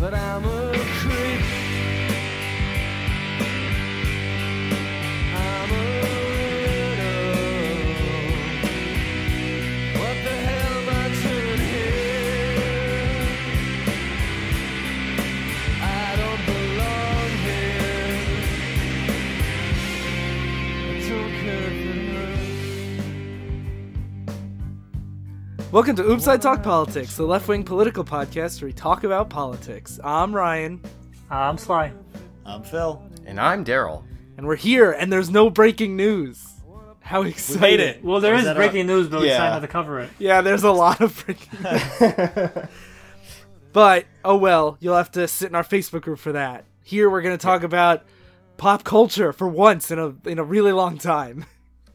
but I'm a Welcome to Oops I Talk Politics, the left wing political podcast where we talk about politics. I'm Ryan, I'm Sly. I'm Phil. And I'm Daryl. and we're here, and there's no breaking news. How exciting! made it. Well, there is, is is that breaking news, but we Yeah. decided not to cover it. Yeah, there's a lot of breaking news. but, oh well, you'll have to sit in our Facebook group for that. Here we're going to talk about pop culture for once in a in a really long time.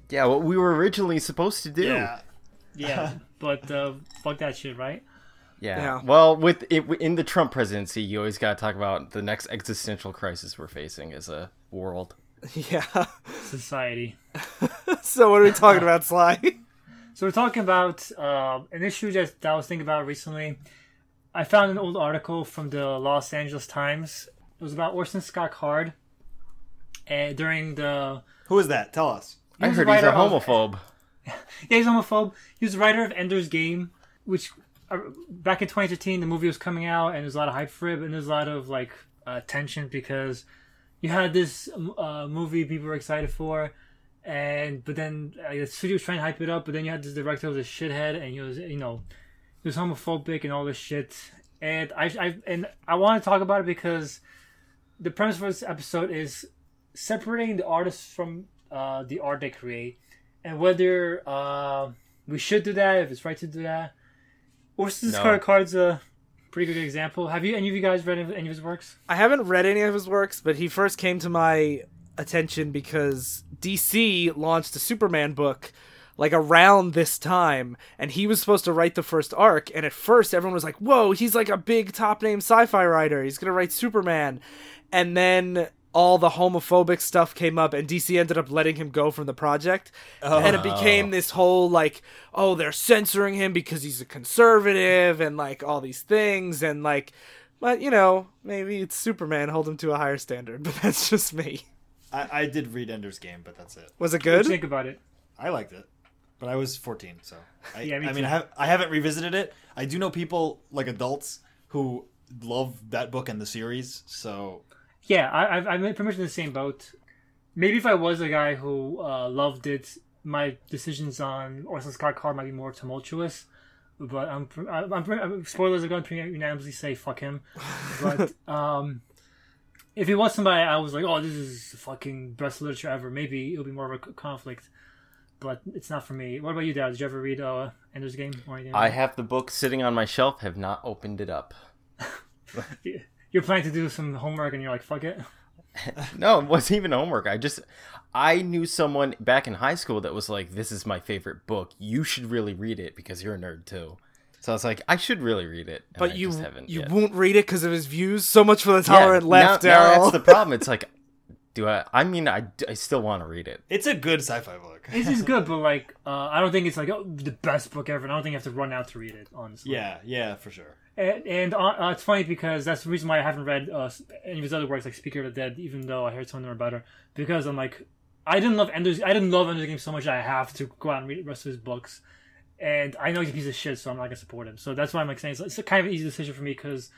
Yeah, what we were originally supposed to do. Yeah. Yeah, but uh, fuck that shit, right? Yeah. Yeah. Well, with it, in the Trump presidency, you always got to talk about the next existential crisis we're facing as a world. yeah. Society. so what are we talking about, Sly? So we're talking about uh, an issue that, that I was thinking about recently. I found an old article from the Los Angeles Times. It was about Orson Scott Card. Uh, during the Who is that? Tell us. I was heard he's a writer of- homophobe. Yeah, he's homophobe. He was the writer of Ender's Game, which uh, back in 2015 the movie was coming out and there's a lot of hype for it, and there's a lot of like uh, tension because you had this uh, movie people were excited for, and but then uh, the studio was trying to hype it up, but then you had this director who was a shithead and he was you know he was homophobic and all this shit, and I, I and I want to talk about it because the premise for this episode is separating the artists from uh, the art they create and whether uh, we should do that, if it's right to do that. Orson No. Scott Card's a pretty good example. Have you any of you guys read any of his works? I haven't read any of his works, but he first came to my attention because DC launched a Superman book like around this time and he was supposed to write the first arc and at first everyone was like, "Whoa, he's like a big top name sci-fi writer. He's going to write Superman." And then all the homophobic stuff came up and DC ended up letting him go from the project. And it oh. became this whole like, oh, they're censoring him because he's a conservative and like all these things and like but you know, maybe it's Superman hold him to a higher standard, but that's just me. I, I did read Ender's Game, but that's it. Was it What do you good? think about it? I liked it, but I was 14, so I, Yeah, me I mean. I, have, I haven't revisited it. I do know people like adults who love that book and the series, so Yeah, I, I've, I'm pretty much in the same boat. Maybe if I was a guy who uh, loved it, my decisions on Orson Scott Card might be more tumultuous. But I'm, I'm, I'm, I'm spoilers are going to unanimously say fuck him. But um, if it was somebody I was like, oh, this is the fucking best literature ever, maybe it'll be more of a conflict. But it's not for me. What about you, Dad? Did you ever read uh, Ender's Game or anything? I have the book sitting on my shelf, have not opened it up. You're planning to do some homework, and you're like, fuck it. No, it wasn't even homework. I just, I knew someone back in high school that was like, this is my favorite book. You should really read it because you're a nerd too. So I was like, I should really read it. and But I you just haven't you yet. won't read it because of his views. So much for the Yeah, tolerant left, now, now that's the problem. It's like, do I? I mean, I, I still want to read it. it's a good sci-fi book. This is good, but like, uh, I don't think it's like oh, the best book ever. And I don't think you have to run out to read it, honestly. yeah, yeah, for sure. And, and uh, uh, it's funny because that's the reason why I haven't read uh, any of his other works, like Speaker of the Dead, even though I heard some of them are better. Because I'm like, I didn't love Ender's. I didn't love Ender's Game so much that I have to go out and read the rest of his books. And I know he's a piece of shit, so I'm not gonna support him. So that's why I'm like saying it's, it's a kind of an easy decision for me because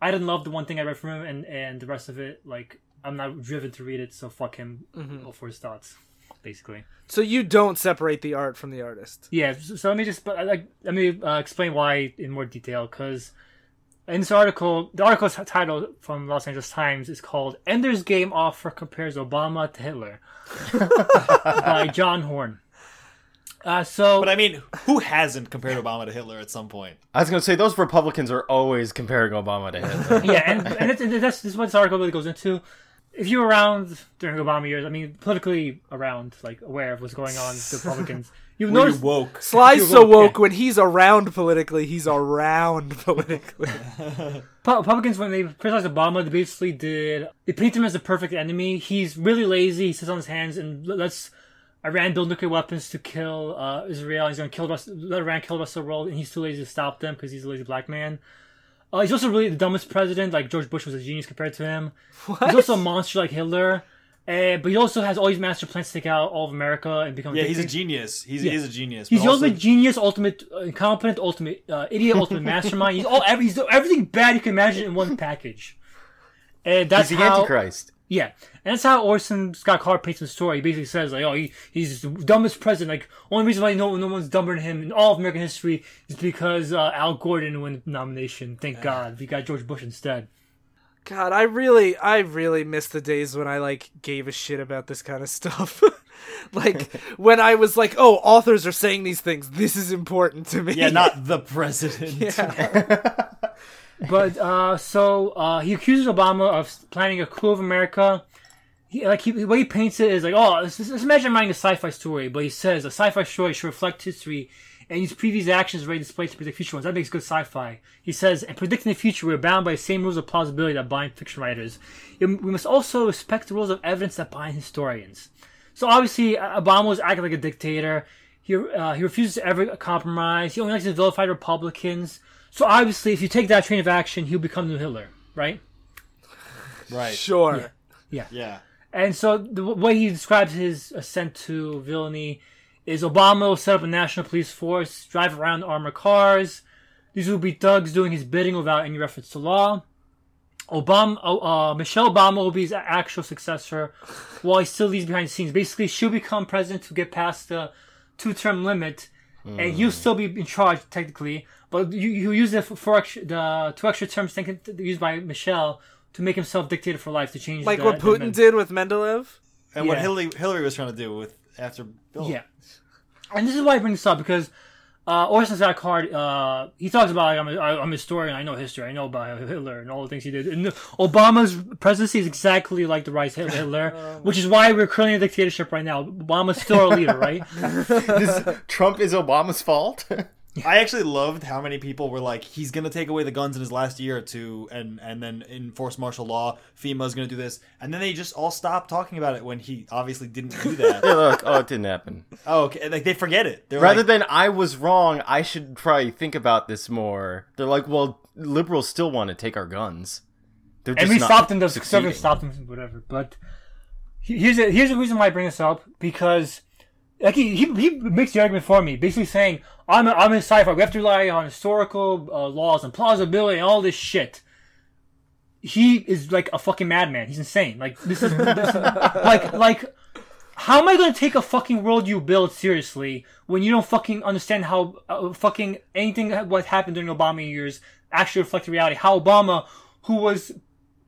I didn't love the one thing I read from him, and and the rest of it, like, I'm not driven to read it. So fuck him Mm-hmm. for his thoughts, basically. so you don't separate the art from the artist. Yeah, so, so let me just but like let me uh, explain why in more detail because in this article, the article's title from Los Angeles Times is called "Ender's Game Author Compares Obama to Hitler" by John Horn. Uh, so But I mean, who hasn't compared Obama to Hitler at some point? I was gonna say those Republicans are always comparing Obama to Hitler. yeah, and, and it's, and that's this is what this article really goes into. If you were around during Obama years, I mean, politically around, like aware of what's going on, with the Republicans, you Were you woke? Sly's You're so woke, woke yeah. when he's around politically, he's around politically. Republicans, when they criticized Obama, they basically did they paint him as the perfect enemy. He's really lazy. He sits on his hands and l- lets Iran build nuclear weapons to kill uh, Israel. He's going to kill the rest, let Iran kill the rest of the world, and he's too lazy to stop them because he's a lazy black man. Uh, he's also really the dumbest president. Like George Bush was a genius compared to him. What? He's also a monster like Hitler. Uh, but he also has all these master plans to take out all of America and become. Yeah, he's a genius. He's, Yeah. he is a genius. He's but the also- ultimate genius, ultimate uh, incompetent, ultimate uh, idiot, ultimate mastermind. He's all every, he's everything bad you can imagine in one package. And that's He's the how, Antichrist. Yeah, and that's how Orson Scott Card paints the story. He basically says like, oh, he, he's the dumbest president. Like, only reason why no no one's dumber than him in all of American history is because uh, Al Gore didn't win the nomination. Thank God, we got George Bush instead. God, I really, I really miss the days when I like gave a shit about this kind of stuff. like when I was like, "Oh, authors are saying these things. This is important to me." Yeah, not the president. Yeah. But uh, so uh, he accuses Obama of planning a coup of America. He, like he, the way he paints it is like, oh, let's, let's imagine I'm writing a sci-fi story, but he says a sci-fi story should reflect history and use previous actions already displayed to predict future ones. That makes good sci-fi. He says, and predicting the future, we're bound by the same rules of plausibility that bind fiction writers. And we must also respect the rules of evidence that bind historians. So obviously, Obama was acting like a dictator. He uh, he refuses to ever compromise. He only likes to vilify Republicans. So obviously, if you take that train of action, he'll become the new Hitler, right? Right. Sure. Yeah. Yeah. And so the way he describes his ascent to villainy is Obama will set up a national police force, drive around in armored cars. These will be thugs doing his bidding without any reference to law. Obama, uh, Michelle Obama will be his actual successor, while he still leaves behind the scenes. Basically, she'll become president to get past the two-term limit, and he'll still be in charge technically. But you, you use the for extra, the two extra terms taken used by Michelle to make himself dictator for life to change Like the- what Putin men- did with Medvedev. And what Hillary Hillary was trying to do with after Bill. Yeah, and this is why I bring this up because uh, Orson Scott Card uh, he talks about like, I'm, a, I- I'm a historian, I know history, I know about Hitler and all the things he did. And Obama's presidency is exactly like the rise of Hitler, which is why we're currently in a dictatorship right now. Obama's still our leader, right? This, Trump is Obama's fault. I actually loved how many people were like, he's gonna take away the guns in his last year or two, and and then enforce martial law. FEMA's gonna do this, and then they just all stopped talking about it when he obviously didn't do that. They're like, oh, it didn't happen. oh, okay. Like they forget it. They're Rather like, than I was wrong, I should probably think about this more. They're like, well, liberals still want to take our guns. They're and just we not stopped him. The succeeding. conservatives stopped him, whatever. But here's a, here's the reason why I bring this up because like he, he, he makes the argument for me, basically saying I'm a, I'm in sci-fi. We have to rely on historical uh, laws and plausibility and all this shit. He is like a fucking madman. He's insane. Like this is, this is like like. How am I going to take a fucking world you build seriously when you don't fucking understand how uh, fucking anything what happened during Obama years actually reflected reality? How Obama, who was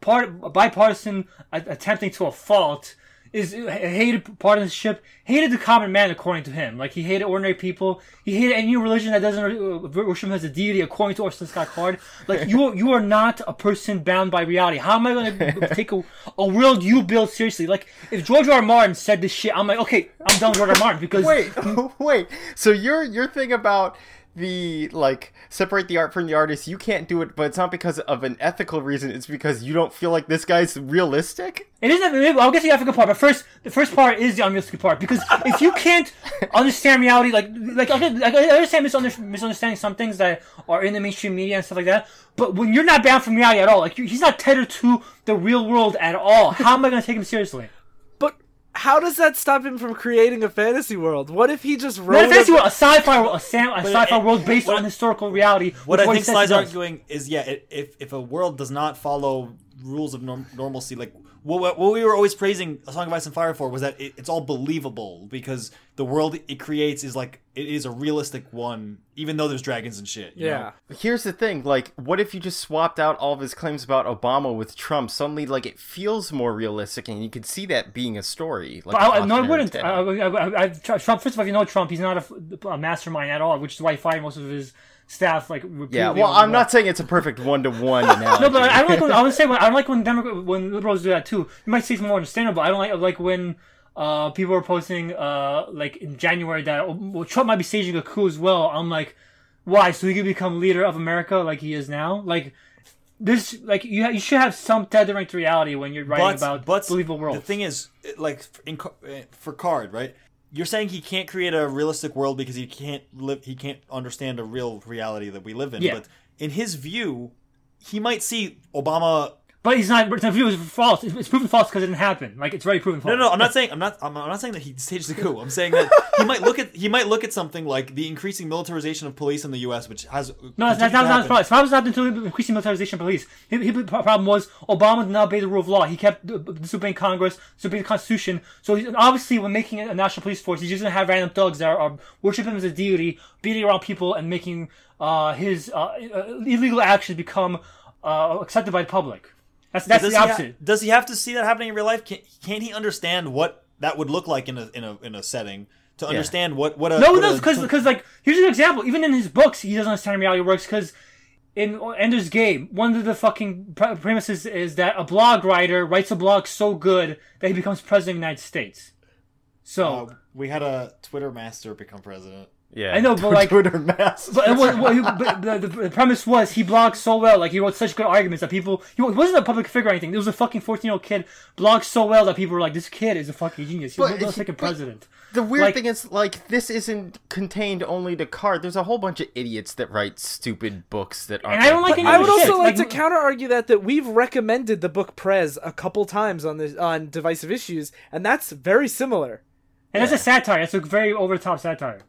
part bipartisan a- attempting to a fault is hated partisanship hated the common man according to him like he hated ordinary people he hated any religion that doesn't worship him as a deity according to Orson Scott Card like you are, you are not a person bound by reality how am I going to take a, a world you build seriously like if George R. R. Martin said this shit I'm like okay I'm done with George R. R. Martin because Wait, wait. So your your thing about the like separate the art from the artist, you can't do it, but it's not because of an ethical reason. It's because you don't feel like this guy's realistic. It isn't. I'll get to the ethical part, but first, the first part is the unrealistic part because if you can't understand reality, like like like, I understand misunder- misunderstanding some things that are in the mainstream media and stuff like that, but when you're not bound from reality at all, like he's not tethered to the real world at all, how am I going to take him seriously? But how does that stop him from creating a fantasy world? What if he just Not wrote a fantasy a- world, a sci-fi, world, a, sam- a sci-fi it- world based what- on historical reality. what I he think says Sly's arguing is, yeah, it, if if a world does not follow rules of norm- normalcy, like what, what what we were always praising A Song of Ice and Fire for was that it, it's all believable because the world it creates is like it is a realistic one, even though there's dragons and shit. you Yeah. know? Here's the thing, like, what if you just swapped out all of his claims about Obama with Trump? Suddenly, like, it feels more realistic, and you could see that being a story. Like, But I, a I- no, I wouldn't. tale. I, I, I, I, Trump. First of all, if you know Trump, he's not a, a mastermind at all, which is why he fired most of his staff. Like, yeah, well, I'm not saying it's a perfect one to one analogy. No, but I don't like when I would say when I don't like when Democrat when liberals do that too. You might say it's more understandable. I don't like like when uh, people are posting uh, like in January that oh, well, Trump might be staging a coup as well. I'm like, why? So he could become leader of America like he is now? Like this? Like you ha- you should have some tethering to reality when you're writing about but believable world. The thing is, like in, uh, for Card, right? You're saying he can't create a realistic world because he can't live. He can't understand a real reality that we live in. Yeah. But in his view, he might see Obama. But he's not. The view is false. It's, proven false because it didn't happen. Like it's already proven false. No, no, I'm not saying I'm not. I'm, I'm not saying that he staged the coup. I'm saying that he might look at he might look at something like the increasing militarization of police in the U.S., which has No, that's, that's, that's not his problem. His problem was not until increasing militarization of police. His, his problem was Obama did not obey the rule of law. He kept uh, disobeying Congress, disobeying the Constitution. So he's, obviously, when making a national police force, he's just gonna have random thugs that are, are worship him as a deity, beating around people, and making uh, his uh, illegal actions become uh, accepted by the public. That's that's does the he, ha- opposite. does he have to see that happening in real life? Can, can't he understand what that would look like in a in a in a setting to understand what what a No, what no, because because like here's an example. Even in his books, he doesn't understand how reality works. Because in Ender's Game, one of the fucking premises is that a blog writer writes a blog so good that he becomes president of the United States. So Uh, we had a Twitter master become president. Yeah, I know, but, like- Twitter mass. But, it was, what he- but the, the, the premise was he blogged so well, like he wrote such good arguments that people. He wasn't a public figure or anything. It was a fucking fourteen year old kid blogged so well that people were like, "This kid is a fucking genius. He's But a he- fucking but- president." The weird Like- thing is, like, this isn't contained only to card. There's a whole bunch of idiots that write stupid books that aren't. I don't like any I would the also like Like- to counter argue that that we've recommended the book Prez a couple times on this on divisive issues, and that's very similar. And that's a satire. That's a very over the top satire.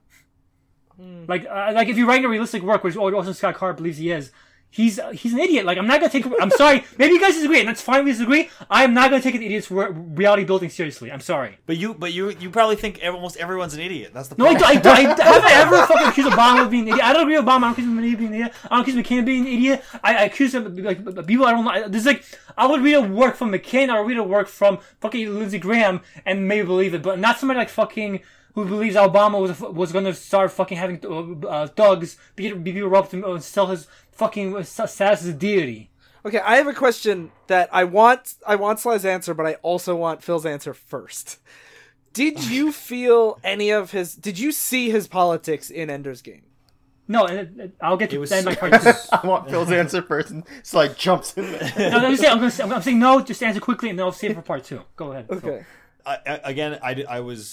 Hmm. Like, uh, like if you're writing a realistic work, which Orson Scott Card believes he is, he's uh, he's an idiot. Like, I'm not gonna take. I'm sorry. Maybe you guys disagree, and that's fine. We disagree. I am not gonna take an idiot's re- reality building seriously. I'm sorry. But you but you you probably think ev- almost everyone's an idiot. That's the No, I, problem. do- I, I, have I ever fucking accused Obama of being an idiot? I don't agree with Obama. I don't accuse him of being an idiot. I don't accuse McCain of being an idiot. I, I accuse him of like people I don't like. There's like I would read a work from McCain. I would read a work from fucking Lindsey Graham and maybe believe it, but not somebody like fucking who believes Obama was was going to start fucking having uh, uh, thugs be, beat people up to uh, sell his fucking uh, status as a deity. Okay, I have a question that I want I want Sly's answer, but I also want Phil's answer first. Did you feel any of his? Did you see his politics in Ender's Game? No, and it, it- I'll get to was that in my part. I want Phil's answer first, and it's like jumps in there. No, no, I'm, saying, I'm, gonna say, I'm, I'm saying no. Just answer quickly, and then I'll save it for part two. Go ahead. Okay. I, I, again, I, I was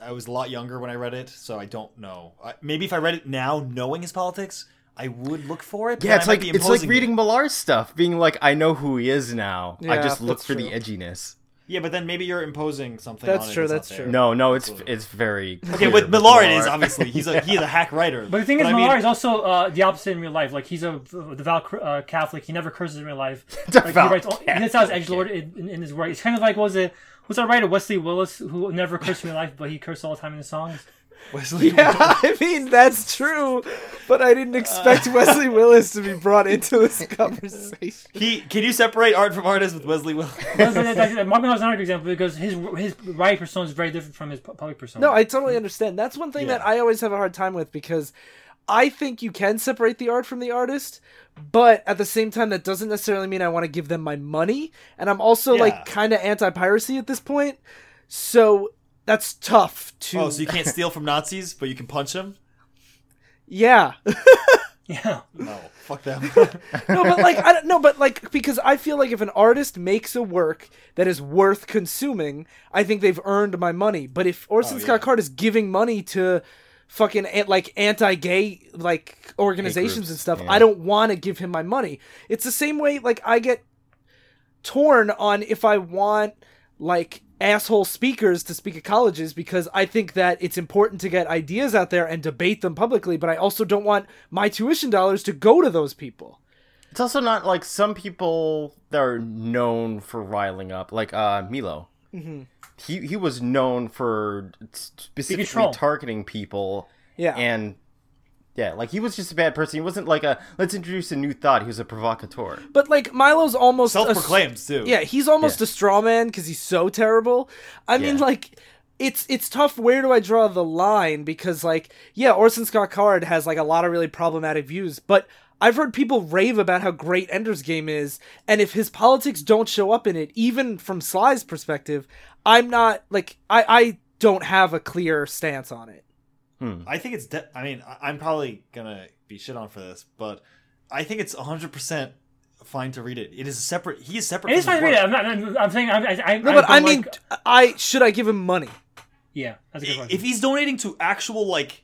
I was a lot younger when I read it, so I don't know. I, maybe if I read it now, knowing his politics, I would look for it. Yeah, it's I like it's like imposing it. reading Millar's stuff, being like, I know who he is now. I just look that's for the edginess. Yeah, but then maybe you're imposing something. That's on true, not that's true. No, no, it's it's very Okay, with Millar, it is obviously he's a he's a hack writer. But the thing is, I Millar mean- is also uh, the opposite in real life. Like he's a devout uh, Catholic. He never curses in real life. Like, he Devout writes, all- that's how his edge lord in, in, in his work. It's kind of like was it was that writer Wesley Willis who never cursed in real life, but he cursed all the time in his songs. Wesley. Yeah, I mean that's true, but I didn't expect uh, Wesley Willis to be brought into this conversation. He can you separate art from artist with Wesley Willis? Mark Millar's another good example because his his writing persona is very different from his public persona. No, I totally understand. That's one thing that I always have a hard time with because I think you can separate the art from the artist, but at the same time, that doesn't necessarily mean I want to give them my money. And I'm also Yeah. like kind of anti piracy at this point, so that's tough to. Oh, so you can't steal from Nazis, but you can punch them? yeah. yeah. No, fuck them. no, but like I don't know, but like because I feel like if an artist makes a work that is worth consuming, I think they've earned my money. But if Orson Oh, Scott yeah. Card is giving money to fucking like anti-gay like organizations and stuff, yeah. I don't want to give him my money. It's the same way like I get torn on if I want like asshole speakers to speak at colleges because I think that it's important to get ideas out there and debate them publicly, but I also don't want my tuition dollars to go to those people. It's also not like some people that are known for riling up, like uh Milo. Mm-hmm. He he was known for specifically targeting people. Yeah. and yeah, like he was just a bad person. He wasn't like a let's introduce a new thought. He was a provocateur. But like Milo's almost a- Self-proclaimed too. yeah, he's almost Yeah. a straw man because he's so terrible. I mean, like it's it's tough. Where do I draw the line? Because like yeah, Orson Scott Card has like a lot of really problematic views, but I've heard people rave about how great Ender's Game is, and if his politics don't show up in it, even from Sly's perspective, I'm not like I I don't have a clear stance on it. Hmm. I think it's. De- I mean, I- I'm probably gonna be shit on for this, but I think it's 100 percent fine to read it. It is a separate. He is separate. It is fine to read it. I'm not. I'm, I'm saying. I, I, I, No, but I, don't mean, like- I should I give him money? yeah, that's a good question. If he's donating to actual like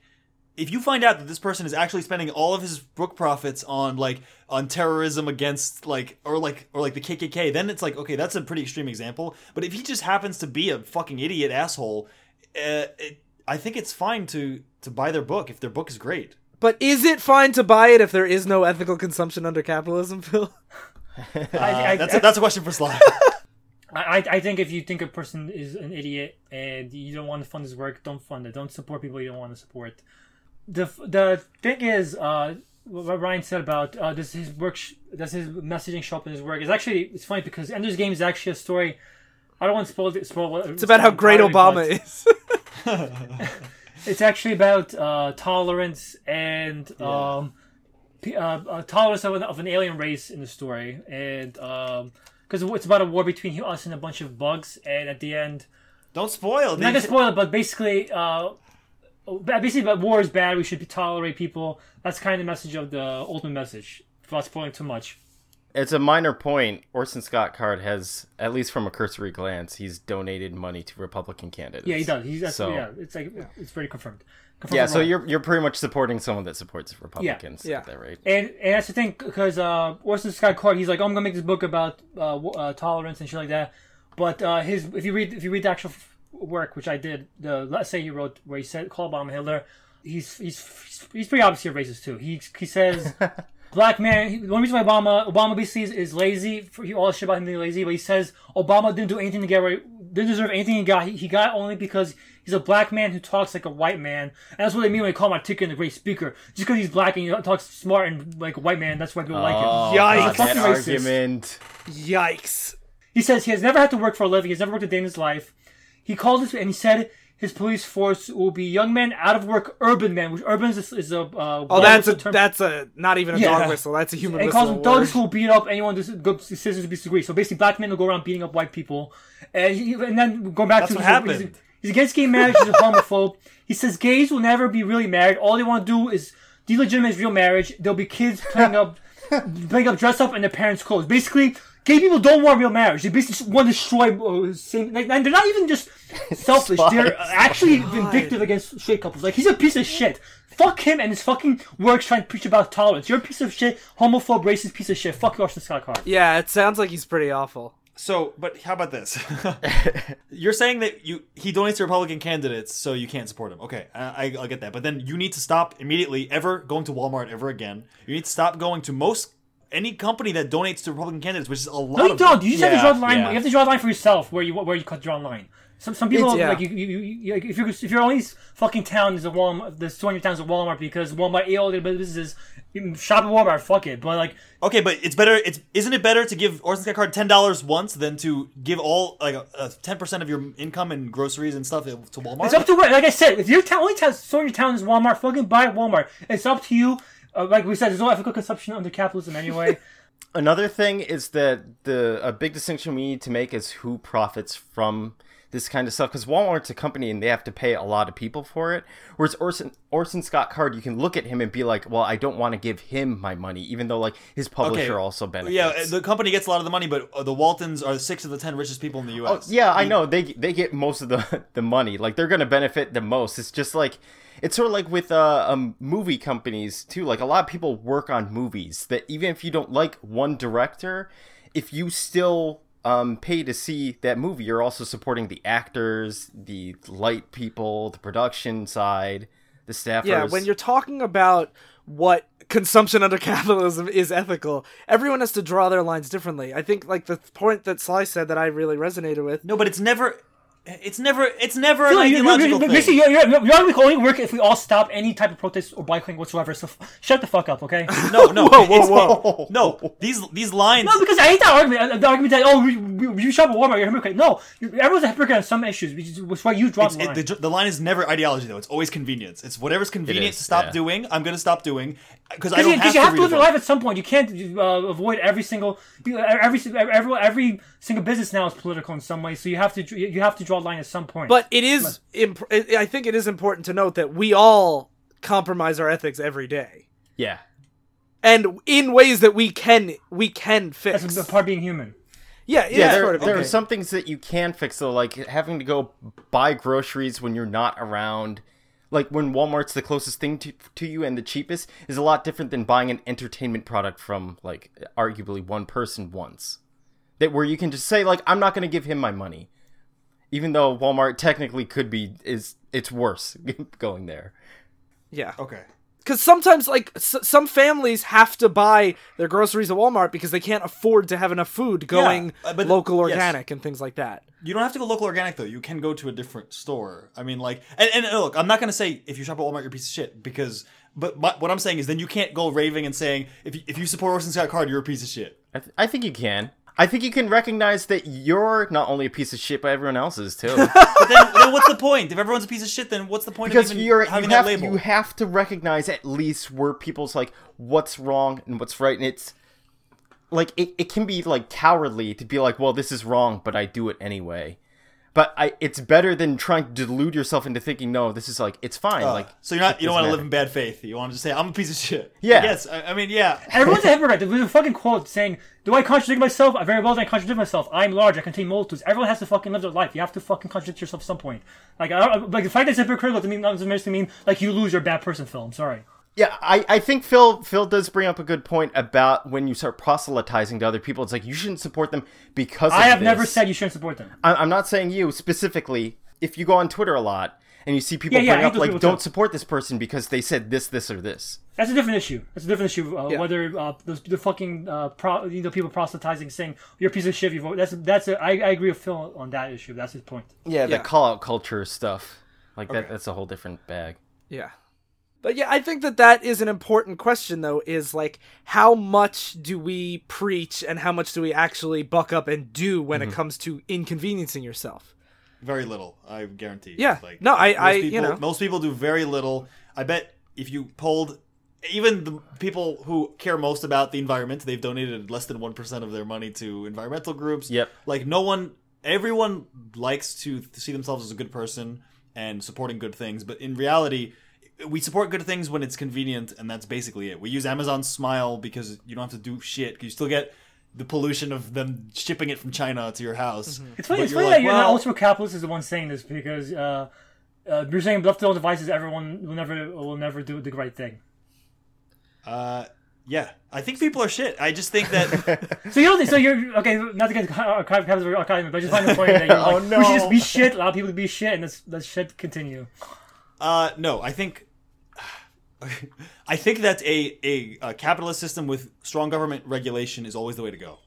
if you find out that this person is actually spending all of his book profits on like on terrorism against like or like or like the KKK, then it's like okay, that's a pretty extreme example. But if he just happens to be a fucking idiot asshole, uh, it, I think it's fine to to buy their book if their book is great. But is it fine to buy it if there is no ethical consumption under capitalism, Phil? I, I, Uh, That's a, that's a question for Sly. I, I think if you think a person is an idiot and you don't want to fund his work, don't fund it. Don't support people you don't want to support. The the thing is, uh, what Ryan said about uh, does his work, sh- does his messaging show up in his work? Is actually it's funny because Ender's Game is actually a story. I don't want to spoil it. Spoil what It's about how great Obama is. It's actually about uh, tolerance and um, uh, uh, tolerance of an, of an alien race in the story, and because it's about a war between us and a bunch of bugs, and at the end. Don't spoil. not to spoil it, but basically, uh, basically, but war is bad. We should tolerate people. That's kind of the message of the ultimate message. Without spoiling too much. It's a minor point. Orson Scott Card has, at least from a cursory glance, he's donated money to Republican candidates. Yeah, he does. He's So- yeah. It's like it's very confirmed. confirmed Yeah, so wrong. you're you're pretty much supporting someone that supports Republicans. Yeah. Is that right? And, and that's the thing, because uh, Orson Scott Card, he's like, oh, I'm gonna make this book about uh, uh, tolerance and shit like that. But uh, his, if you read, if you read the actual f- work, which I did, the let's say he wrote where he said call Obama Hitler, he's he's he's pretty obviously a racist too. He he says. Black man. He, the only reason why Obama Obama basically is, is lazy for he, all the shit about him being lazy, but he says Obama didn't do anything to get right, didn't deserve anything he got. He, he got only because he's a black man who talks like a white man, and that's what they mean when they call him articulate and a great speaker. Just because he's black and he talks smart and like a white man, that's why people like him. Oh, Yikes. God, He's a fucking that argument. Yikes. He says he has never had to work for a living. He's never worked a day in his life. He called it, and he said his police force will be young men out of work, urban men, which urban is, is a uh, Oh, that's a term. that's a not even a Yeah. dog whistle. That's a human and he whistle. calls them thugs who will beat up anyone who go citizens who disagree. So basically, black men will go around beating up white people, and, he, and then going back That's to what he's, happened. He's, he's against gay marriage. He's a homophobe. He says gays will never be really married. All they want to do is delegitimize real marriage. There'll be kids playing up, playing up, dress up in their parents' clothes. Basically. Gay people don't want real marriage. They basically just want to destroy. Uh, same, like, and they're not even just selfish. They're Spies. actually vindictive against straight couples. Like he's a piece of shit. Fuck him and his fucking works trying to preach about tolerance. You're a piece of shit, homophobe, racist piece of shit. Fuck you, Orson Scott Card. Yeah, it sounds like he's pretty awful. So, but how about this? You're saying that you he donates to Republican candidates, so you can't support him. Okay, I, I, I'll get that. But then you need to stop immediately ever going to Walmart ever again. You need to stop going to most any company that donates to Republican candidates, which is a lot. No, you of don't. You just have to draw the line. yeah. You have to draw the line for yourself where you where you cut draw the line. Some some people yeah. like you, you, you, you like, if you're if your only fucking town is a Walmart, the store in your town is a Walmart because Walmart ate all their businesses. Shop at Walmart, fuck it. But like Okay, but it's better. It's isn't it better to give Orson Scott Card ten dollars once than to give all like ten percent of your income in groceries and stuff to Walmart? It's up to what, like I said, if your town only town, store in your town is Walmart, fucking buy at Walmart. It's up to you. Uh, like we said, there's no ethical consumption under capitalism anyway. Another thing is that the a big distinction we need to make is who profits from this kind of stuff because Walmart's a company and they have to pay a lot of people for it. Whereas Orson Orson Scott Card, you can look at him and be like, well, I don't want to give him my money, even though like his publisher also benefits. yeah, the company gets a lot of the money, but uh, the Waltons are six of the ten richest people in the Oh, U.S. yeah, I know they they get most of the the money. Like they're gonna benefit the most. It's just like it's sort of like with uh, um, movie companies too. Like a lot of people work on movies that even if you don't like one director, if you still um, pay to see that movie, you're also supporting the actors, the light people, the production side, the staffers. Yeah, when you're talking about what consumption under capitalism is ethical, everyone has to draw their lines differently. I think like the point that Sly said that I really resonated with. No, but it's never. It's never. It's never an No, you- you- ideological you- thing. Basically, you're, you're, you're only only work if we all stop any type of protest or boycotting whatsoever. So f- shut the fuck up, okay? No, no, Whoa, whoa, whoa. No, these these lines. No, because I hate that argument. uh, The argument that oh, you, you, you shop at Walmart, you're a hypocrite. No, you, everyone's a hypocrite on some issues, which is why you draw the line. it, the, the line is never ideology though. It's always convenience. It's whatever's convenient is, to stop yeah. doing. I'm gonna stop doing because I don't you, have 'cause you to have to live your life at some point. You can't uh, avoid every single every every every single business now is political in some way. So you have to you have to draw a line at some point. But it is imp- I I think it is important to note that we all compromise our ethics every day. yeah, And in ways that we can we can fix. that's a part of being human. yeah, yeah. There, sort of there okay. are some things that you can fix though, like having to go buy groceries when you're not around. like when Walmart's the closest thing to, to you and the cheapest is a lot different than buying an entertainment product from like arguably one person once. That where you can just say like I'm not going to give him my money. Even though Walmart technically could be is it's worse going there. Yeah. Okay. Because sometimes, like, s- some families have to buy their groceries at Walmart because they can't afford to have enough food going uh, but- local yes. organic and things like that. You don't have to go local organic though. You can go to a different store. I mean, like, and, and look, I'm not gonna say if you shop at Walmart you're a piece of shit because, but my, what I'm saying is then you can't go raving and saying if you, if you support Orson Scott Card you're a piece of shit. I, th- I think you can. I think you can recognize that you're not only a piece of shit, but everyone else is too. But then, then what's the point? If everyone's a piece of shit, then what's the point because of even you're you having have, that label? you have to recognize at least where people's like what's wrong and what's right, and it's like it, it can be like cowardly to be like, well, this is wrong, but I do it anyway. But I, it's better than trying to delude yourself into thinking, no, this is like it's fine. Uh, like so you're not you don't want to live in bad faith. You want to just say I'm a piece of shit. Yeah. Yes. I, I mean, yeah. Everyone's a hypocrite. There's a fucking quote saying, "Do I contradict myself? I very well do I contradict myself. I'm large. I contain multitudes." Everyone has to fucking live their life. You have to fucking contradict yourself at some point. Like, I don't, like the fact that it's hypocritical to me doesn't necessarily mean like you lose your bad person film. Sorry. Yeah, I, I think Phil Phil does bring up a good point about when you start proselytizing to other people. It's like you shouldn't support them because of I have this. never said you shouldn't support them. I- I'm not saying you specifically. If you go on Twitter a lot and you see people Yeah, yeah, bring hate up like, "Don't too. support this person because they said this, this, or this." That's a different issue. That's a different issue. Uh, Yeah. Whether uh, the, the fucking uh, pro, you know people proselytizing saying you're a piece of shit. You vote. That's that's. A, I, I agree with Phil on that issue. That's his point. Yeah, Yeah. the call out culture stuff, like that. That's a whole different bag. Yeah. But yeah, I think that that is an important question, though, is like, how much do we preach and how much do we actually buck up and do when Mm-hmm. it comes to inconveniencing yourself? Very little, I guarantee. Yeah. Like, No, I- most I- you know. most people do very little. I bet if you polled even the people who care most about the environment, they've donated less than one percent of their money to environmental groups. Yep. Like no one, everyone likes to see themselves as a good person and supporting good things, but in reality. We support good things when it's convenient, and that's basically it. We use Amazon Smile because you don't have to do shit. You still get the pollution of them shipping it from China to your house. It's funny. But It's you're funny like, that you're well- not ultra capitalist is the one saying this because uh, uh, you're saying left to own devices, everyone will never will never do the right thing. Uh, yeah, I think people are shit. I just think that So you don't think so? You're okay. Not to get archive archive, but I just find the point that you're like, Oh, we should just be shit. Allow people to be shit, and let's let shit continue. uh, no, I think I think that a, a a capitalist system with strong government regulation is always the way to go.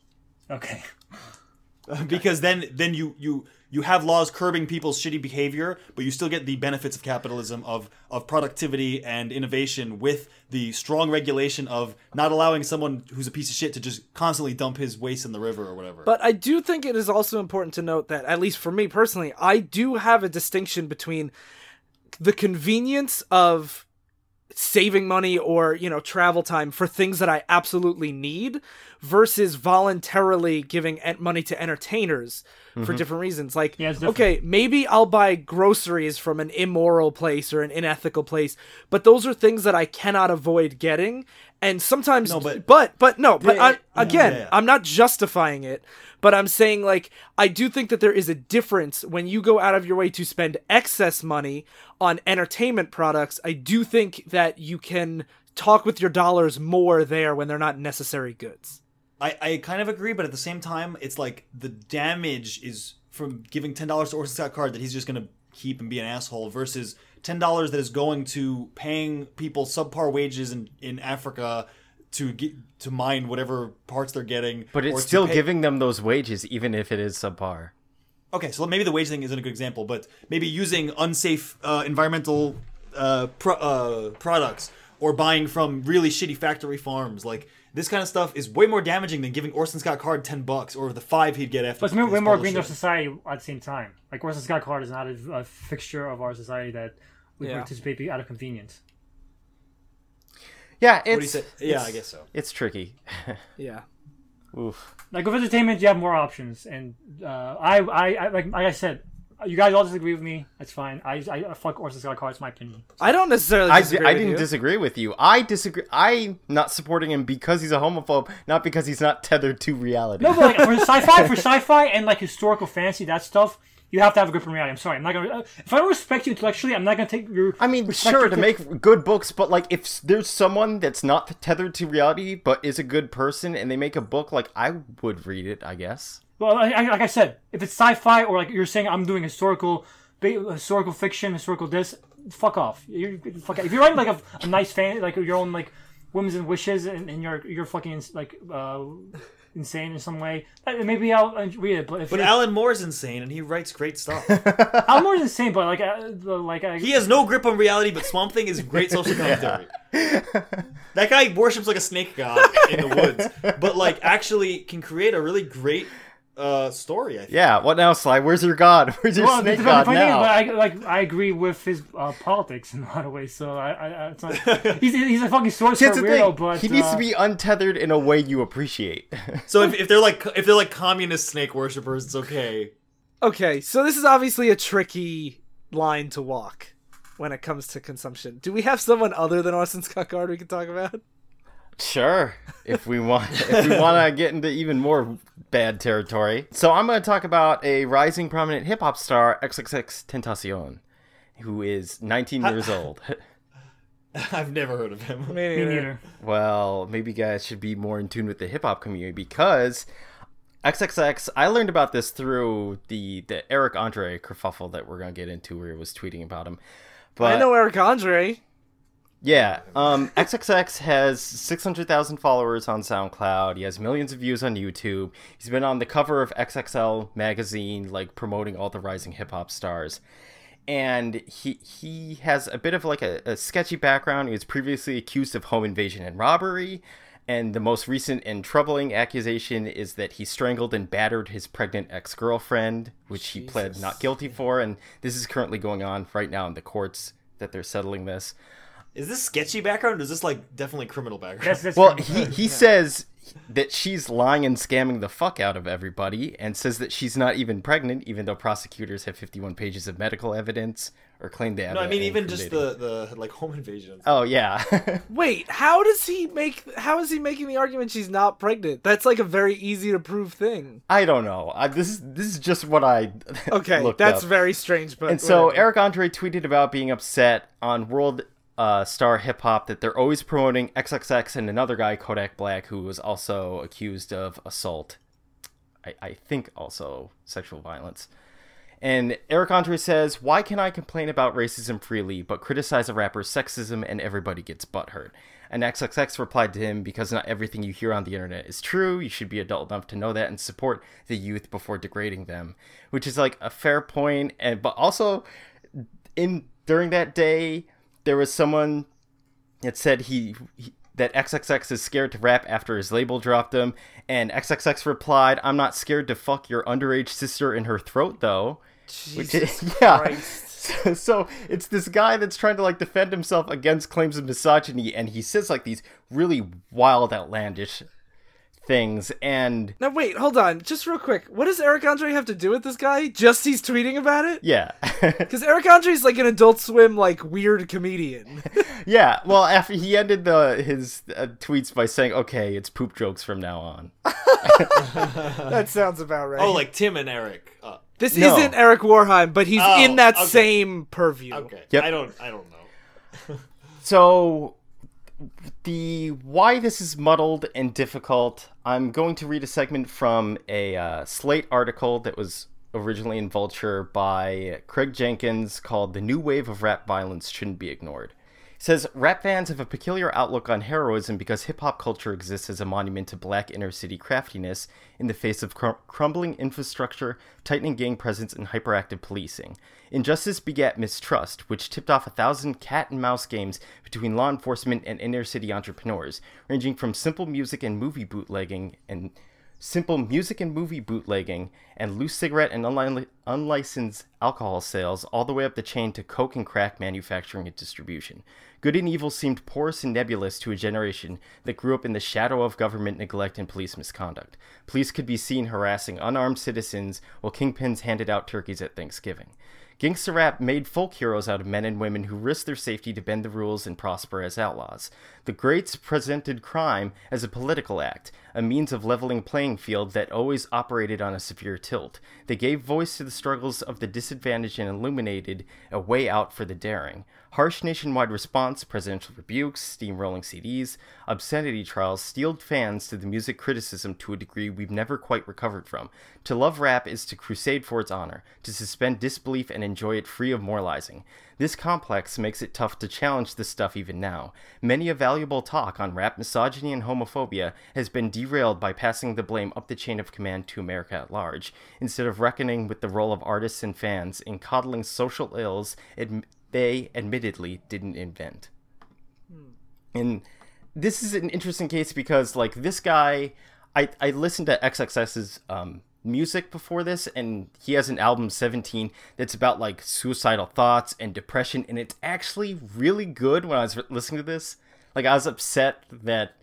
Okay. because then then you you you have laws curbing people's shitty behavior, but you still get the benefits of capitalism of of productivity and innovation with the strong regulation of not allowing someone who's a piece of shit to just constantly dump his waste in the river or whatever. But I do think it is also important to note that, at least for me personally, I do have a distinction between the convenience of saving money or, you know, travel time for things that I absolutely need versus voluntarily giving money to entertainers for mm-hmm. different reasons. Like, Yeah, different. okay, maybe I'll buy groceries from an immoral place or an unethical place, but those are things that I cannot avoid getting. And sometimes, No, but- but, but no, but Yeah, I, yeah, again, yeah, yeah. I'm not justifying it, but I'm saying like I do think that there is a difference when you go out of your way to spend excess money on entertainment products. I do think that you can talk with your dollars more there when they're not necessary goods. I, I kind of agree, but at the same time, it's like the damage is from giving ten dollars to Orson Scott Card that he's just gonna keep and be an asshole versus ten dollars that is going to paying people subpar wages in, in Africa to get to mine whatever parts they're getting. But it's still pay- giving them those wages, even if it is subpar. Okay, so maybe the wage thing isn't a good example, but maybe using unsafe uh, environmental uh, pro- uh, products or buying from really shitty factory farms, like this kind of stuff, is way more damaging than giving Orson Scott Card ten bucks or the five he'd get after. But it's way, his way more green to our society at the same time. Like Orson Scott Card is not a, a fixture of our society that we Yeah. participate out of convenience. Yeah, What do you it's? Yeah, it's- I guess so. it's tricky. Yeah. Oof. Like with entertainment, you have more options, and uh, I, I, I, like, like I said, you guys all disagree with me. That's fine. I, I, I fuck Orson Scott Card. It's my opinion. I don't necessarily I, disagree I with didn't you. disagree with you. I disagree. I'm not supporting him because he's a homophobe, not because he's not tethered to reality. No, but like for sci-fi, for sci-fi and like historical fantasy, that stuff, You have to have a grip on reality. I'm sorry. I'm not gonna. Uh, if I don't respect you intellectually, I'm not gonna take your. I mean, sure, to grip- make good books, but like if there's someone that's not tethered to reality but is a good person and they make a book, like I would read it, I guess. Well, I, I, like I said, if it's sci-fi or like you're saying, I'm doing historical, historical fiction, historical this, fuck off. You're, fuck If you're writing like a, a nice fan, like your own like whims and wishes, and, and you're you're fucking ins- like uh, insane in some way, maybe I'll uh, read it. But if But you're, Alan Moore's insane, and he writes great stuff. I'm more insane, but like uh, like I, he has no grip on reality, but Swamp Thing is great social commentary. that guy worships like a snake god in the woods, but like actually can create a really great uh, story. I think. Yeah, what now, Sly? Where's your god? Where's your Well, snake god funny thing is, now? but I like I agree with his uh, politics in a lot of ways. So I, I, I it's not, he's he's a fucking sorcerer weirdo, thing. but he needs uh, to be untethered in a way you appreciate. So if, if they're like if they're like communist snake worshippers, it's okay. Okay, so this is obviously a tricky line to walk when it comes to consumption. Do we have someone other than Orson Scott Card we can talk about? Sure, if we want, if we want to get into even more bad territory. So I'm going to talk about a rising prominent hip hop star, XXX Tentacion, who is 19 years old. I've never heard of him. Me me neither. neither. Well, maybe you guys should be more in tune with the hip hop community because XXX. I learned about this through the the Eric Andre kerfuffle that we're going to get into, where he was tweeting about him. But I know Eric Andre. Yeah, um, XXX has 600,000 followers on SoundCloud. He has millions of views on YouTube. He's been on the cover of XXL magazine, like promoting all the rising hip hop stars. And he he has a bit of like a, a sketchy background. He was previously accused of home invasion and robbery. And the most recent and troubling accusation is that he strangled and battered his pregnant ex girlfriend, which he pled not guilty for. And this is currently going on right now in the courts that they're settling this. Is this sketchy background? Or is this like definitely criminal background? That's, that's Well, pretty- he, he says that she's lying and scamming the fuck out of everybody and says that she's not even pregnant, even though prosecutors have 51 pages of medical evidence or claim they have. no, I mean even just the the like home invasion. Oh, yeah. Wait, how does he make? How is he making the argument she's not pregnant? That's like a very easy to prove thing. I don't know. I, this is this is just what I Okay, looked that's up. very strange. But And so. Eric Andre tweeted about being upset on World uh, Star Hip Hop that they're always promoting XXX and another guy, Kodak Black, who was also accused of assault. I, I think also sexual violence. And Eric Andre says, Why can I complain about racism freely, but criticize a rapper's sexism and everybody gets butthurt? And XXX replied to him, Because not everything you hear on the internet is true, you should be adult enough to know that and support the youth before degrading them. Which is like a fair point, and but also in during that day, there was someone that said he, he that XXX is scared to rap after his label dropped him, and XXX replied, "I'm not scared to fuck your underage sister in her throat, though." Jesus is, yeah. Christ. So, so it's this guy that's trying to like defend himself against claims of misogyny, and he says like these really wild, outlandish things, and Now wait, hold on, just real quick. What does Eric Andre have to do with this guy? Just he's tweeting about it? yeah. Because Eric Andre's like an Adult Swim like weird comedian. Yeah, well, after he ended the his uh, tweets by saying, "Okay, it's poop jokes from now on." that sounds about right. Oh, like Tim and Eric. Uh, this No. isn't Eric Wareheim, but he's Oh, in that okay. same purview. okay. Yep. I don't. I don't know. So, the why this is muddled and difficult. I'm going to read a segment from a uh, Slate article that was originally in Vulture by Craig Jenkins called "The New Wave of Rap Violence Shouldn't Be Ignored." Says rap fans have a peculiar outlook on heroism because hip hop culture exists as a monument to black inner city craftiness in the face of cr- crumbling infrastructure, tightening gang presence, and hyperactive policing. Injustice begat mistrust, which tipped off a thousand cat and mouse games between law enforcement and inner city entrepreneurs, ranging from simple music and movie bootlegging and simple music and movie bootlegging, and loose cigarette and unli- unlicensed alcohol sales, all the way up the chain to coke and crack manufacturing and distribution. Good and evil seemed porous and nebulous to a generation that grew up in the shadow of government neglect and police misconduct. Police could be seen harassing unarmed citizens while kingpins handed out turkeys at Thanksgiving. Gangsta rap made folk heroes out of men and women who risked their safety to bend the rules and prosper as outlaws. The greats presented crime as a political act, a means of leveling playing field that always operated on a severe tilt. They gave voice to the struggles of the disadvantaged and illuminated a way out for the daring. Harsh nationwide response, presidential rebukes, steamrolling CDs, obscenity trials steeled fans to the music criticism to a degree we've never quite recovered from. To love rap is to crusade for its honor, to suspend disbelief and enjoy it free of moralizing. This complex makes it tough to challenge this stuff even now. Many a valuable talk on rap misogyny and homophobia has been derailed by passing the blame up the chain of command to America at large, instead of reckoning with the role of artists and fans in coddling social ills they admittedly didn't invent. And this is an interesting case because, like, this guy, I, I listened to XXX's um, music before this, and he has an album 17 that's about like suicidal thoughts and depression, and it's actually really good when I was listening to this. Like, I was upset that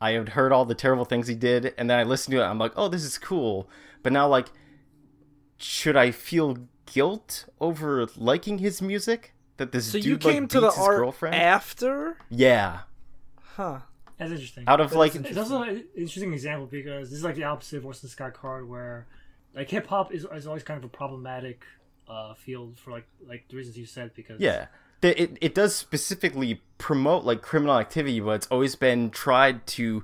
I had heard all the terrible things he did, and then I listened to it, I'm like, oh, this is cool. But now, like, should I feel guilt over liking his music? That this So dude you came like, to the beats his art girlfriend? after? yeah. Huh. That's interesting. Out of But like, it's, it's also an interesting example because this is like the opposite of Orson Scott Card, where like hip hop is, is always kind of a problematic uh, field for like like the reasons you said because Yeah. The- It, it does specifically promote like criminal activity, but it's always been tried to